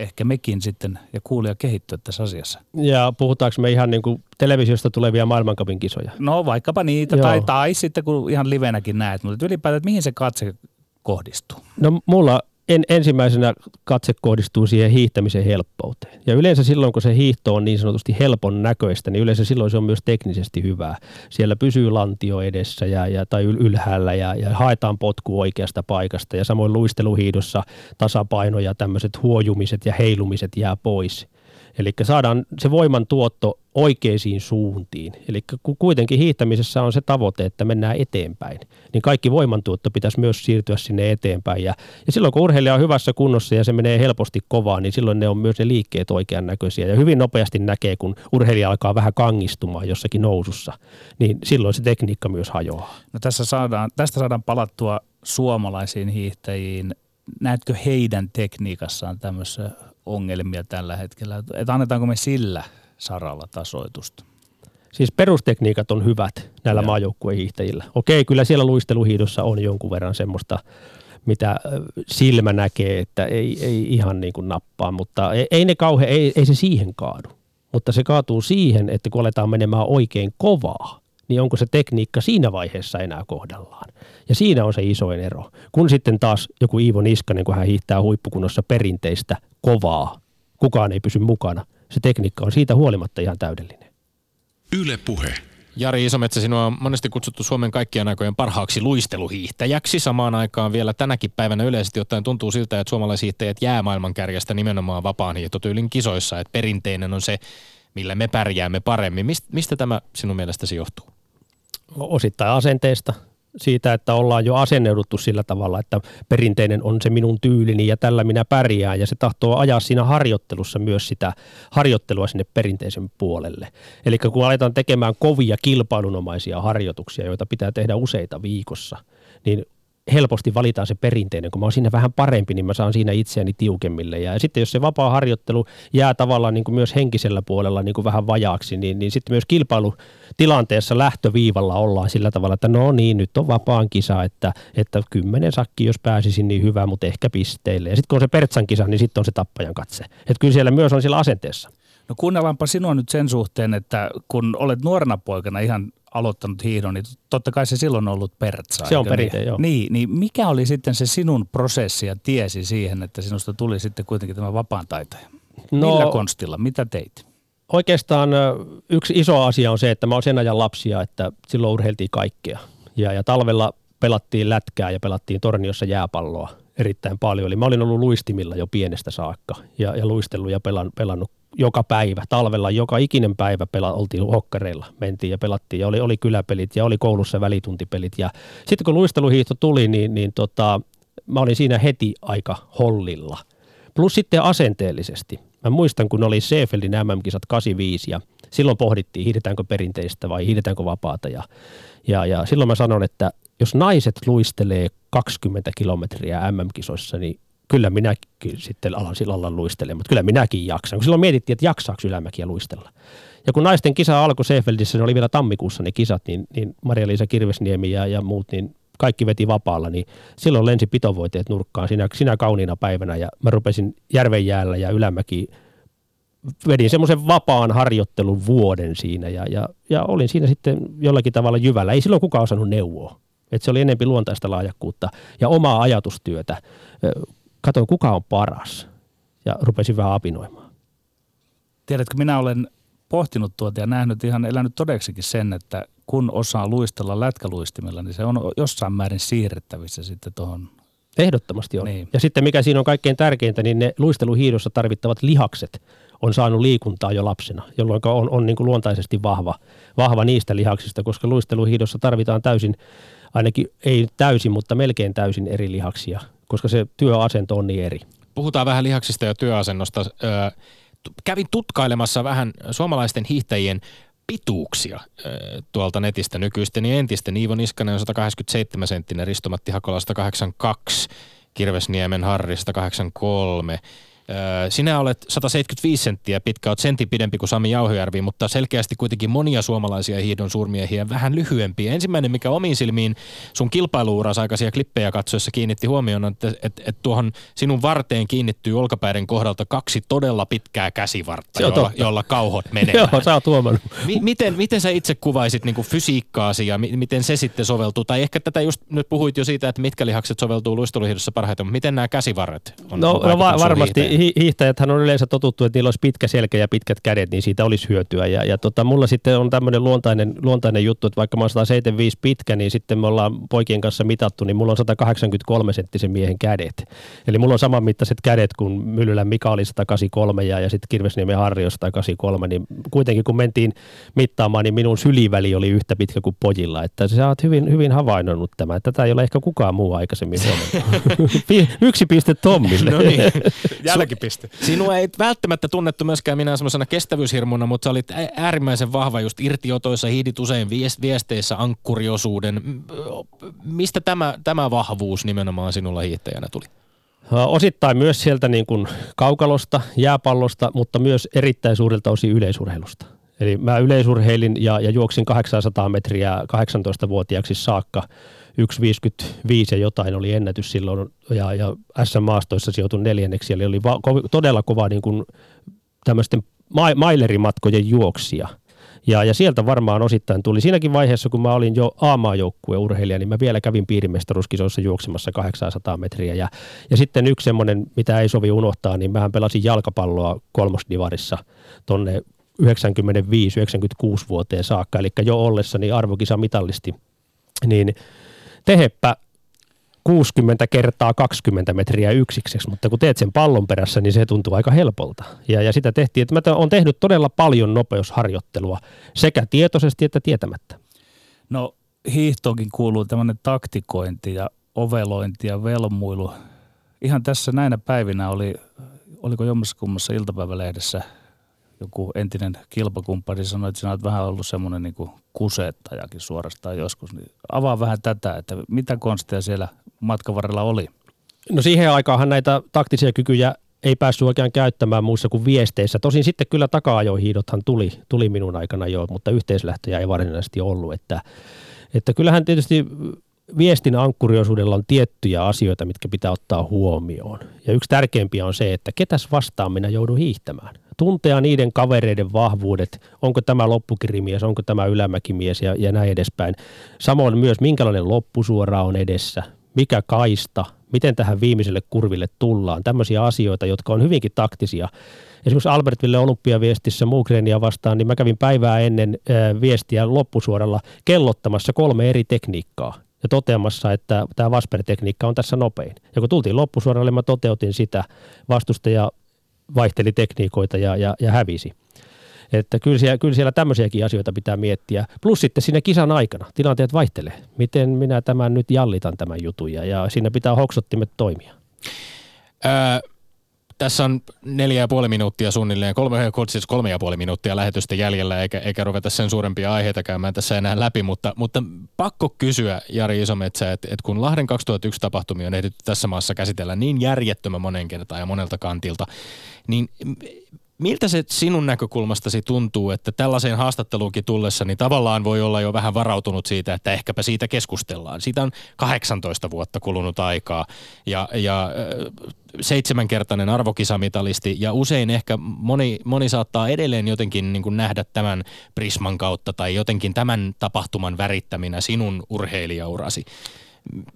ehkä mekin sitten ja kuulija kehittyä tässä asiassa. Ja puhutaanko me ihan niin kuin televisiosta tulevia maailmankapin kisoja? No vaikkapa niitä, tai, tai sitten kun ihan livenäkin näet, mutta ylipäätään, että mihin se katse kohdistuu? No mulla en, ensimmäisenä katse kohdistuu siihen hiihtämisen helppouteen. Ja yleensä silloin, kun se hiihto on niin sanotusti helpon näköistä, niin yleensä silloin se on myös teknisesti hyvää. Siellä pysyy lantio edessä ja, ja, tai ylhäällä ja, ja haetaan potku oikeasta paikasta. Ja samoin luisteluhiidossa tasapaino ja tämmöiset huojumiset ja heilumiset jää pois. Eli saadaan se voiman tuotto oikeisiin suuntiin. Eli kuitenkin hiihtämisessä on se tavoite, että mennään eteenpäin, niin kaikki voimantuotto pitäisi myös siirtyä sinne eteenpäin. Ja, ja silloin kun urheilija on hyvässä kunnossa ja se menee helposti kovaa, niin silloin ne on myös ne liikkeet oikean näköisiä. Ja hyvin nopeasti näkee, kun urheilija alkaa vähän kangistumaan jossakin nousussa, niin silloin se tekniikka myös hajoaa. No tässä saadaan, tästä saadaan palattua suomalaisiin hiihtäjiin. Näetkö heidän tekniikassaan tämmöisessä ongelmia tällä hetkellä? Että annetaanko me sillä saralla tasoitusta? Siis perustekniikat on hyvät näillä maajoukkueen hiihtäjillä. Okei, kyllä siellä luisteluhiidossa on jonkun verran semmoista, mitä silmä näkee, että ei, ei ihan niin kuin nappaa, mutta ei, ei ne kauhe, ei, ei se siihen kaadu. Mutta se kaatuu siihen, että kun aletaan menemään oikein kovaa, niin onko se tekniikka siinä vaiheessa enää kohdallaan. Ja siinä on se isoin ero. Kun sitten taas joku Iivo Niskanen, kun hän hiihtää huippukunnossa perinteistä kovaa, kukaan ei pysy mukana. Se tekniikka on siitä huolimatta ihan täydellinen. Yle puhe. Jari Isometsä, sinua on monesti kutsuttu Suomen kaikkien aikojen parhaaksi luisteluhiihtäjäksi. Samaan aikaan vielä tänäkin päivänä yleisesti ottaen tuntuu siltä, että suomalaishiihtäjät jää maailmankärjestä nimenomaan vapaan hiihtotyylin kisoissa. Että perinteinen on se, millä me pärjäämme paremmin. Mist, mistä tämä sinun mielestäsi johtuu? Osittain asenteesta, siitä, että ollaan jo asenneuduttu sillä tavalla, että perinteinen on se minun tyylini ja tällä minä pärjään ja se tahtoo ajaa siinä harjoittelussa myös sitä harjoittelua sinne perinteisen puolelle. Eli kun aletaan tekemään kovia kilpailunomaisia harjoituksia, joita pitää tehdä useita viikossa, niin helposti valitaan se perinteinen. Kun mä oon siinä vähän parempi, niin mä saan siinä itseäni tiukemmille. Ja sitten jos se vapaa harjoittelu jää tavallaan niin kuin myös henkisellä puolella niin kuin vähän vajaaksi, niin, niin sitten myös kilpailutilanteessa lähtöviivalla ollaan sillä tavalla, että no niin, nyt on vapaan kisa, että, että kymmenen sakki, jos pääsisin, niin hyvä, mutta ehkä pisteille. Ja sitten kun on se Pertsan kisa, niin sitten on se tappajan katse. Että kyllä siellä myös on sillä asenteessa. No kuunnellaanpa sinua nyt sen suhteen, että kun olet nuorena poikana ihan aloittanut hiihdon, niin totta kai se silloin on ollut pertsa. Se on perinteinen, niin? joo. Niin, niin mikä oli sitten se sinun prosessi ja tiesi siihen, että sinusta tuli sitten kuitenkin tämä vapaan taitaja? No, Millä konstilla? Mitä teit? Oikeastaan yksi iso asia on se, että mä oon sen ajan lapsia, että silloin urheiltiin kaikkea. Ja, ja talvella pelattiin lätkää ja pelattiin Torniossa jääpalloa erittäin paljon. Eli mä olin ollut luistimilla jo pienestä saakka ja, ja luistellut ja pelan, pelannut joka päivä, talvella joka ikinen päivä pela, oltiin hokkareilla, mentiin ja pelattiin ja oli, oli kyläpelit ja oli koulussa välituntipelit ja sitten kun luisteluhiihto tuli, niin, niin tota, mä olin siinä heti aika hollilla. Plus sitten asenteellisesti. Mä muistan, kun oli Seefeldin MM-kisat 85 ja silloin pohdittiin, hiihdetäänkö perinteistä vai hiihdetäänkö vapaata ja, ja, ja silloin mä sanon, että jos naiset luistelee 20 kilometriä MM-kisoissa, niin kyllä minäkin sitten alan sillä lailla luistelemaan, mutta kyllä minäkin jaksan. Kun silloin mietittiin, että jaksaako Ylämäkiä luistella. Ja kun naisten kisa alkoi Seefeldissä, ne oli vielä tammikuussa ne kisat, niin, niin Maria-Liisa Kirvesniemi ja, ja muut, niin kaikki veti vapaalla, niin silloin lensi pitovoiteet nurkkaan sinä, sinä kauniina päivänä ja mä rupesin Järvenjäällä ja Ylämäki vedin semmoisen vapaan harjoittelun vuoden siinä ja, ja, ja, olin siinä sitten jollakin tavalla jyvällä. Ei silloin kukaan osannut neuvoa. Et se oli enempi luontaista laajakkuutta ja omaa ajatustyötä. Katoin, kuka on paras ja rupesin vähän apinoimaan. Tiedätkö, minä olen pohtinut tuota ja nähnyt ihan elänyt todeksikin sen, että kun osaa luistella lätkäluistimella, niin se on jossain määrin siirrettävissä sitten tuohon Ehdottomasti on. Niin. Ja sitten mikä siinä on kaikkein tärkeintä, niin ne luisteluhiidossa tarvittavat lihakset on saanut liikuntaa jo lapsena, jolloin on, on niin kuin luontaisesti vahva, vahva niistä lihaksista, koska luisteluhiidossa tarvitaan täysin, ainakin ei täysin, mutta melkein täysin eri lihaksia, koska se työasento on niin eri. Puhutaan vähän lihaksista ja työasennosta. Kävin tutkailemassa vähän suomalaisten hiihtäjien pituuksia tuolta netistä nykyisten ja entisten. Iivo Niskanen on 187 senttinen, Risto-Matti Hakola 182, Kirvesniemen Harri 183, sinä olet 175 senttiä pitkä, olet sentin pidempi kuin Sami Jauhojärvi, mutta selkeästi kuitenkin monia suomalaisia hiidon suurmiehiä vähän lyhyempiä. Ensimmäinen, mikä omiin silmiin sun kilpailuuras aikaisia klippejä katsoessa kiinnitti huomioon, on, että, että, että tuohon sinun varteen kiinnittyy olkapäiden kohdalta kaksi todella pitkää käsivartta, jolla, jolla kauhot menee. Joo, sä oot huomannut. M- miten, miten sä itse kuvaisit niin fysiikkaasi ja miten se sitten soveltuu? Tai ehkä tätä just nyt puhuit jo siitä, että mitkä lihakset soveltuu luisteluhiidossa parhaiten, mutta miten nämä käsivarret on? No, no va- varmasti hiihtäjäthän on yleensä totuttu, että niillä olisi pitkä selkä ja pitkät kädet, niin siitä olisi hyötyä. Ja, ja tota, mulla sitten on tämmöinen luontainen, luontainen juttu, että vaikka mä oon 175 pitkä, niin sitten me ollaan poikien kanssa mitattu, niin mulla on 183 senttisen miehen kädet. Eli mulla on saman mittaiset kädet kuin Myllylän Mika oli 183 ja, ja sitten Kirvesniemen Harri on 183, niin kuitenkin kun mentiin mittaamaan, niin minun syliväli oli yhtä pitkä kuin pojilla. Että sä oot hyvin, hyvin havainnoinut tämä. Tätä ei ole ehkä kukaan muu aikaisemmin huomannut. Yksi piste Tommille. No niin, jälkipiste. Sinua ei välttämättä tunnettu myöskään minä semmoisena kestävyyshirmuna, mutta sä olit äärimmäisen vahva just irtiotoissa, hiidit usein viesteissä ankkuriosuuden. Mistä tämä, tämä vahvuus nimenomaan sinulla hiihtäjänä tuli? Osittain myös sieltä niin kuin kaukalosta, jääpallosta, mutta myös erittäin suurilta osin yleisurheilusta. Eli mä yleisurheilin ja, ja juoksin 800 metriä 18-vuotiaaksi saakka 1,55 ja jotain oli ennätys silloin ja, ja SM-maastoissa sijoitun neljänneksi. Eli oli va, ko, todella kova niin kuin tämmöisten ma, mailerimatkojen juoksia. Ja, ja sieltä varmaan osittain tuli. Siinäkin vaiheessa, kun mä olin jo A-maajoukkueen urheilija, niin mä vielä kävin piirimestaruuskisoissa juoksemassa 800 metriä. Ja, ja sitten yksi semmoinen, mitä ei sovi unohtaa, niin mähän pelasin jalkapalloa kolmosdivarissa tonne 95-96 vuoteen saakka, eli jo ollessani arvokisa mitallisti. Niin teheppä 60 kertaa 20 metriä yksikseksi, mutta kun teet sen pallon perässä, niin se tuntuu aika helpolta. Ja, ja sitä tehtiin, että mä oon tehnyt todella paljon nopeusharjoittelua sekä tietoisesti että tietämättä. No hiihtoonkin kuuluu tämmöinen taktikointi ja ovelointi ja velmuilu. Ihan tässä näinä päivinä oli, oliko jommassa kummassa iltapäivälehdessä joku entinen kilpakumppani sanoi, että sinä olet vähän ollut semmoinen niin kusettajakin suorastaan joskus. Niin avaa vähän tätä, että mitä konstia siellä matkan varrella oli? No siihen aikaanhan näitä taktisia kykyjä ei päässyt oikein käyttämään muussa kuin viesteissä. Tosin sitten kyllä taka-ajohiidothan tuli, tuli minun aikana jo, mutta yhteislähtöjä ei varsinaisesti ollut. Että, että kyllähän tietysti viestin ankkuriosuudella on tiettyjä asioita, mitkä pitää ottaa huomioon. Ja yksi tärkeimpiä on se, että ketäs vastaan minä joudun hiihtämään. Tuntea niiden kavereiden vahvuudet, onko tämä loppukirimies, onko tämä ylämäkimies ja, ja näin edespäin. Samoin myös, minkälainen loppusuora on edessä, mikä kaista, miten tähän viimeiselle kurville tullaan. Tämmöisiä asioita, jotka on hyvinkin taktisia. Esimerkiksi Albertville olympiaviestissä Mugrenia vastaan, niin mä kävin päivää ennen viestiä loppusuoralla kellottamassa kolme eri tekniikkaa ja toteamassa, että tämä Vasper-tekniikka on tässä nopein. Ja kun tultiin loppusuoralle, mä toteutin sitä, vastustaja vaihteli tekniikoita ja, ja, ja hävisi. Että kyllä siellä, kyllä siellä tämmöisiäkin asioita pitää miettiä. Plus sitten siinä kisan aikana tilanteet vaihtelee. Miten minä tämän nyt jallitan tämän jutun ja, ja siinä pitää hoksottimet toimia. Ää, tässä on neljä ja puoli minuuttia suunnilleen, kolme, siis kolme ja puoli minuuttia lähetystä jäljellä, eikä, eikä ruveta sen suurempia aiheita käymään tässä enää läpi, mutta, mutta pakko kysyä Jari Isometsä, että, että kun Lahden 2001 tapahtumia on ehditty tässä maassa käsitellä niin järjettömän monen kertaan ja monelta kantilta, niin Miltä se sinun näkökulmastasi tuntuu, että tällaiseen haastatteluunkin tullessa niin tavallaan voi olla jo vähän varautunut siitä, että ehkäpä siitä keskustellaan. Siitä on 18 vuotta kulunut aikaa ja, ja seitsemänkertainen arvokisamitalisti ja usein ehkä moni, moni saattaa edelleen jotenkin niin kuin nähdä tämän prisman kautta tai jotenkin tämän tapahtuman värittäminä sinun urheilijaurasi.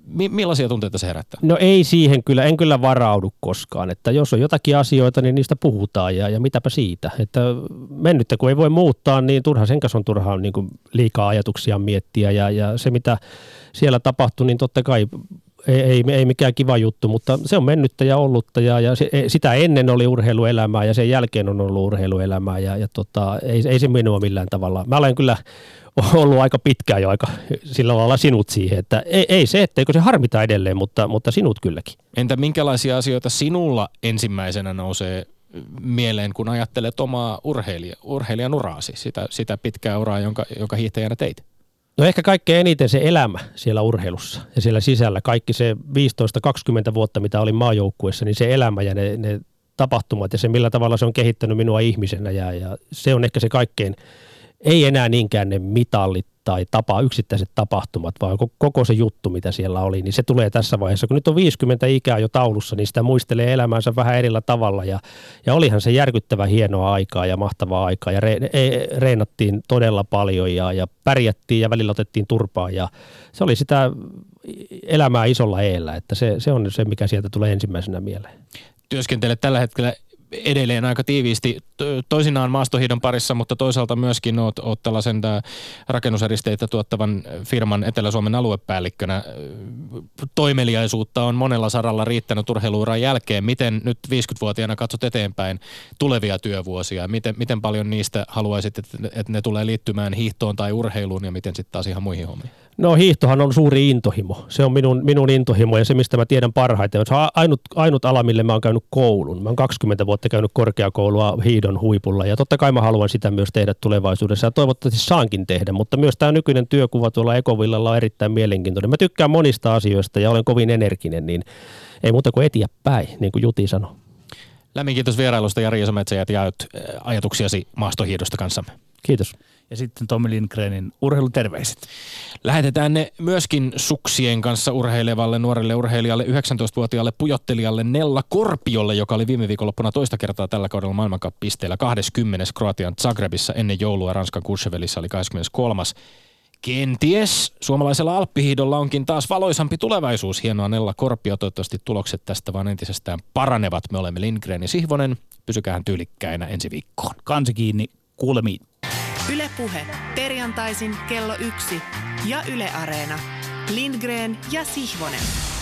Mi- millaisia tunteita se herättää? No ei siihen kyllä, en kyllä varaudu koskaan. Että jos on jotakin asioita, niin niistä puhutaan ja, ja mitäpä siitä. Että mennyttä kun ei voi muuttaa, niin turha sen kanssa on turhaa niin kuin liikaa ajatuksia miettiä. Ja, ja se mitä siellä tapahtui, niin totta kai ei, ei, ei mikään kiva juttu, mutta se on mennyttä ja ollutta ja, ja se, sitä ennen oli urheiluelämää ja sen jälkeen on ollut urheiluelämää ja, ja tota, ei, ei se minua millään tavalla. Mä olen kyllä ollut aika pitkään jo aika sillä lailla sinut siihen, että ei, ei se, etteikö se harmita edelleen, mutta, mutta sinut kylläkin. Entä minkälaisia asioita sinulla ensimmäisenä nousee mieleen, kun ajattelet omaa urheilija, urheilijan uraasi, sitä, sitä pitkää uraa, jonka, jonka hiihtäjänä teit? No ehkä kaikkein eniten se elämä siellä urheilussa ja siellä sisällä. Kaikki se 15-20 vuotta, mitä olin maajoukkuessa, niin se elämä ja ne, ne tapahtumat ja se, millä tavalla se on kehittänyt minua ihmisenä. Ja, ja se on ehkä se kaikkein ei enää niinkään ne mitallit tai tapa, yksittäiset tapahtumat, vaan koko se juttu, mitä siellä oli, niin se tulee tässä vaiheessa. Kun nyt on 50 ikää jo taulussa, niin sitä muistelee elämänsä vähän erillä tavalla. Ja, ja olihan se järkyttävä hienoa aikaa ja mahtavaa aikaa. Ja re, e, reenattiin todella paljon ja, ja pärjättiin ja välillä otettiin turpaa. Ja se oli sitä elämää isolla eellä, että se, se on se, mikä sieltä tulee ensimmäisenä mieleen. Työskentelet tällä hetkellä edelleen aika tiiviisti toisinaan maastohiidon parissa, mutta toisaalta myöskin oot, oot tällaisen rakennuseristeitä tuottavan firman Etelä-Suomen aluepäällikkönä. Toimeliaisuutta on monella saralla riittänyt urheiluuran jälkeen. Miten nyt 50-vuotiaana katsot eteenpäin tulevia työvuosia? Miten, miten paljon niistä haluaisit, että, että ne tulee liittymään hiihtoon tai urheiluun ja miten sitten taas ihan muihin hommiin? No hiihtohan on suuri intohimo. Se on minun, minun intohimo ja se, mistä mä tiedän parhaiten. Se on ainut, ainut ala, mille mä oon käynyt koulun. Mä oon 20 vuotta käynyt korkeakoulua hiidon huipulla ja totta kai mä haluan sitä myös tehdä tulevaisuudessa ja toivottavasti saankin tehdä, mutta myös tämä nykyinen työkuva tuolla Ekovillalla on erittäin mielenkiintoinen. Mä tykkään monista asioista ja olen kovin energinen, niin ei muuta kuin eteenpäin, niin kuin Juti sanoi. Lämmin kiitos vierailusta Jari Isometsä ja jaot ajatuksiasi maastohiidosta kanssamme. Kiitos ja sitten Tommi Lindgrenin urheiluterveiset. Lähetetään ne myöskin suksien kanssa urheilevalle nuorelle urheilijalle, 19-vuotiaalle pujottelijalle Nella Korpiolle, joka oli viime viikonloppuna toista kertaa tällä kaudella maailmankapisteellä 20. Kroatian Zagrebissa ennen joulua Ranskan Kursevelissä oli 23. Kenties suomalaisella alppihiidolla onkin taas valoisampi tulevaisuus. Hienoa Nella Korpio, toivottavasti tulokset tästä vaan entisestään paranevat. Me olemme Lindgren ja Sihvonen. Pysykään tyylikkäinä ensi viikkoon. Kansi kiinni, kuulemiin. Ylepuhe perjantaisin kello yksi ja Yle Areena. Lindgren ja Sihvonen.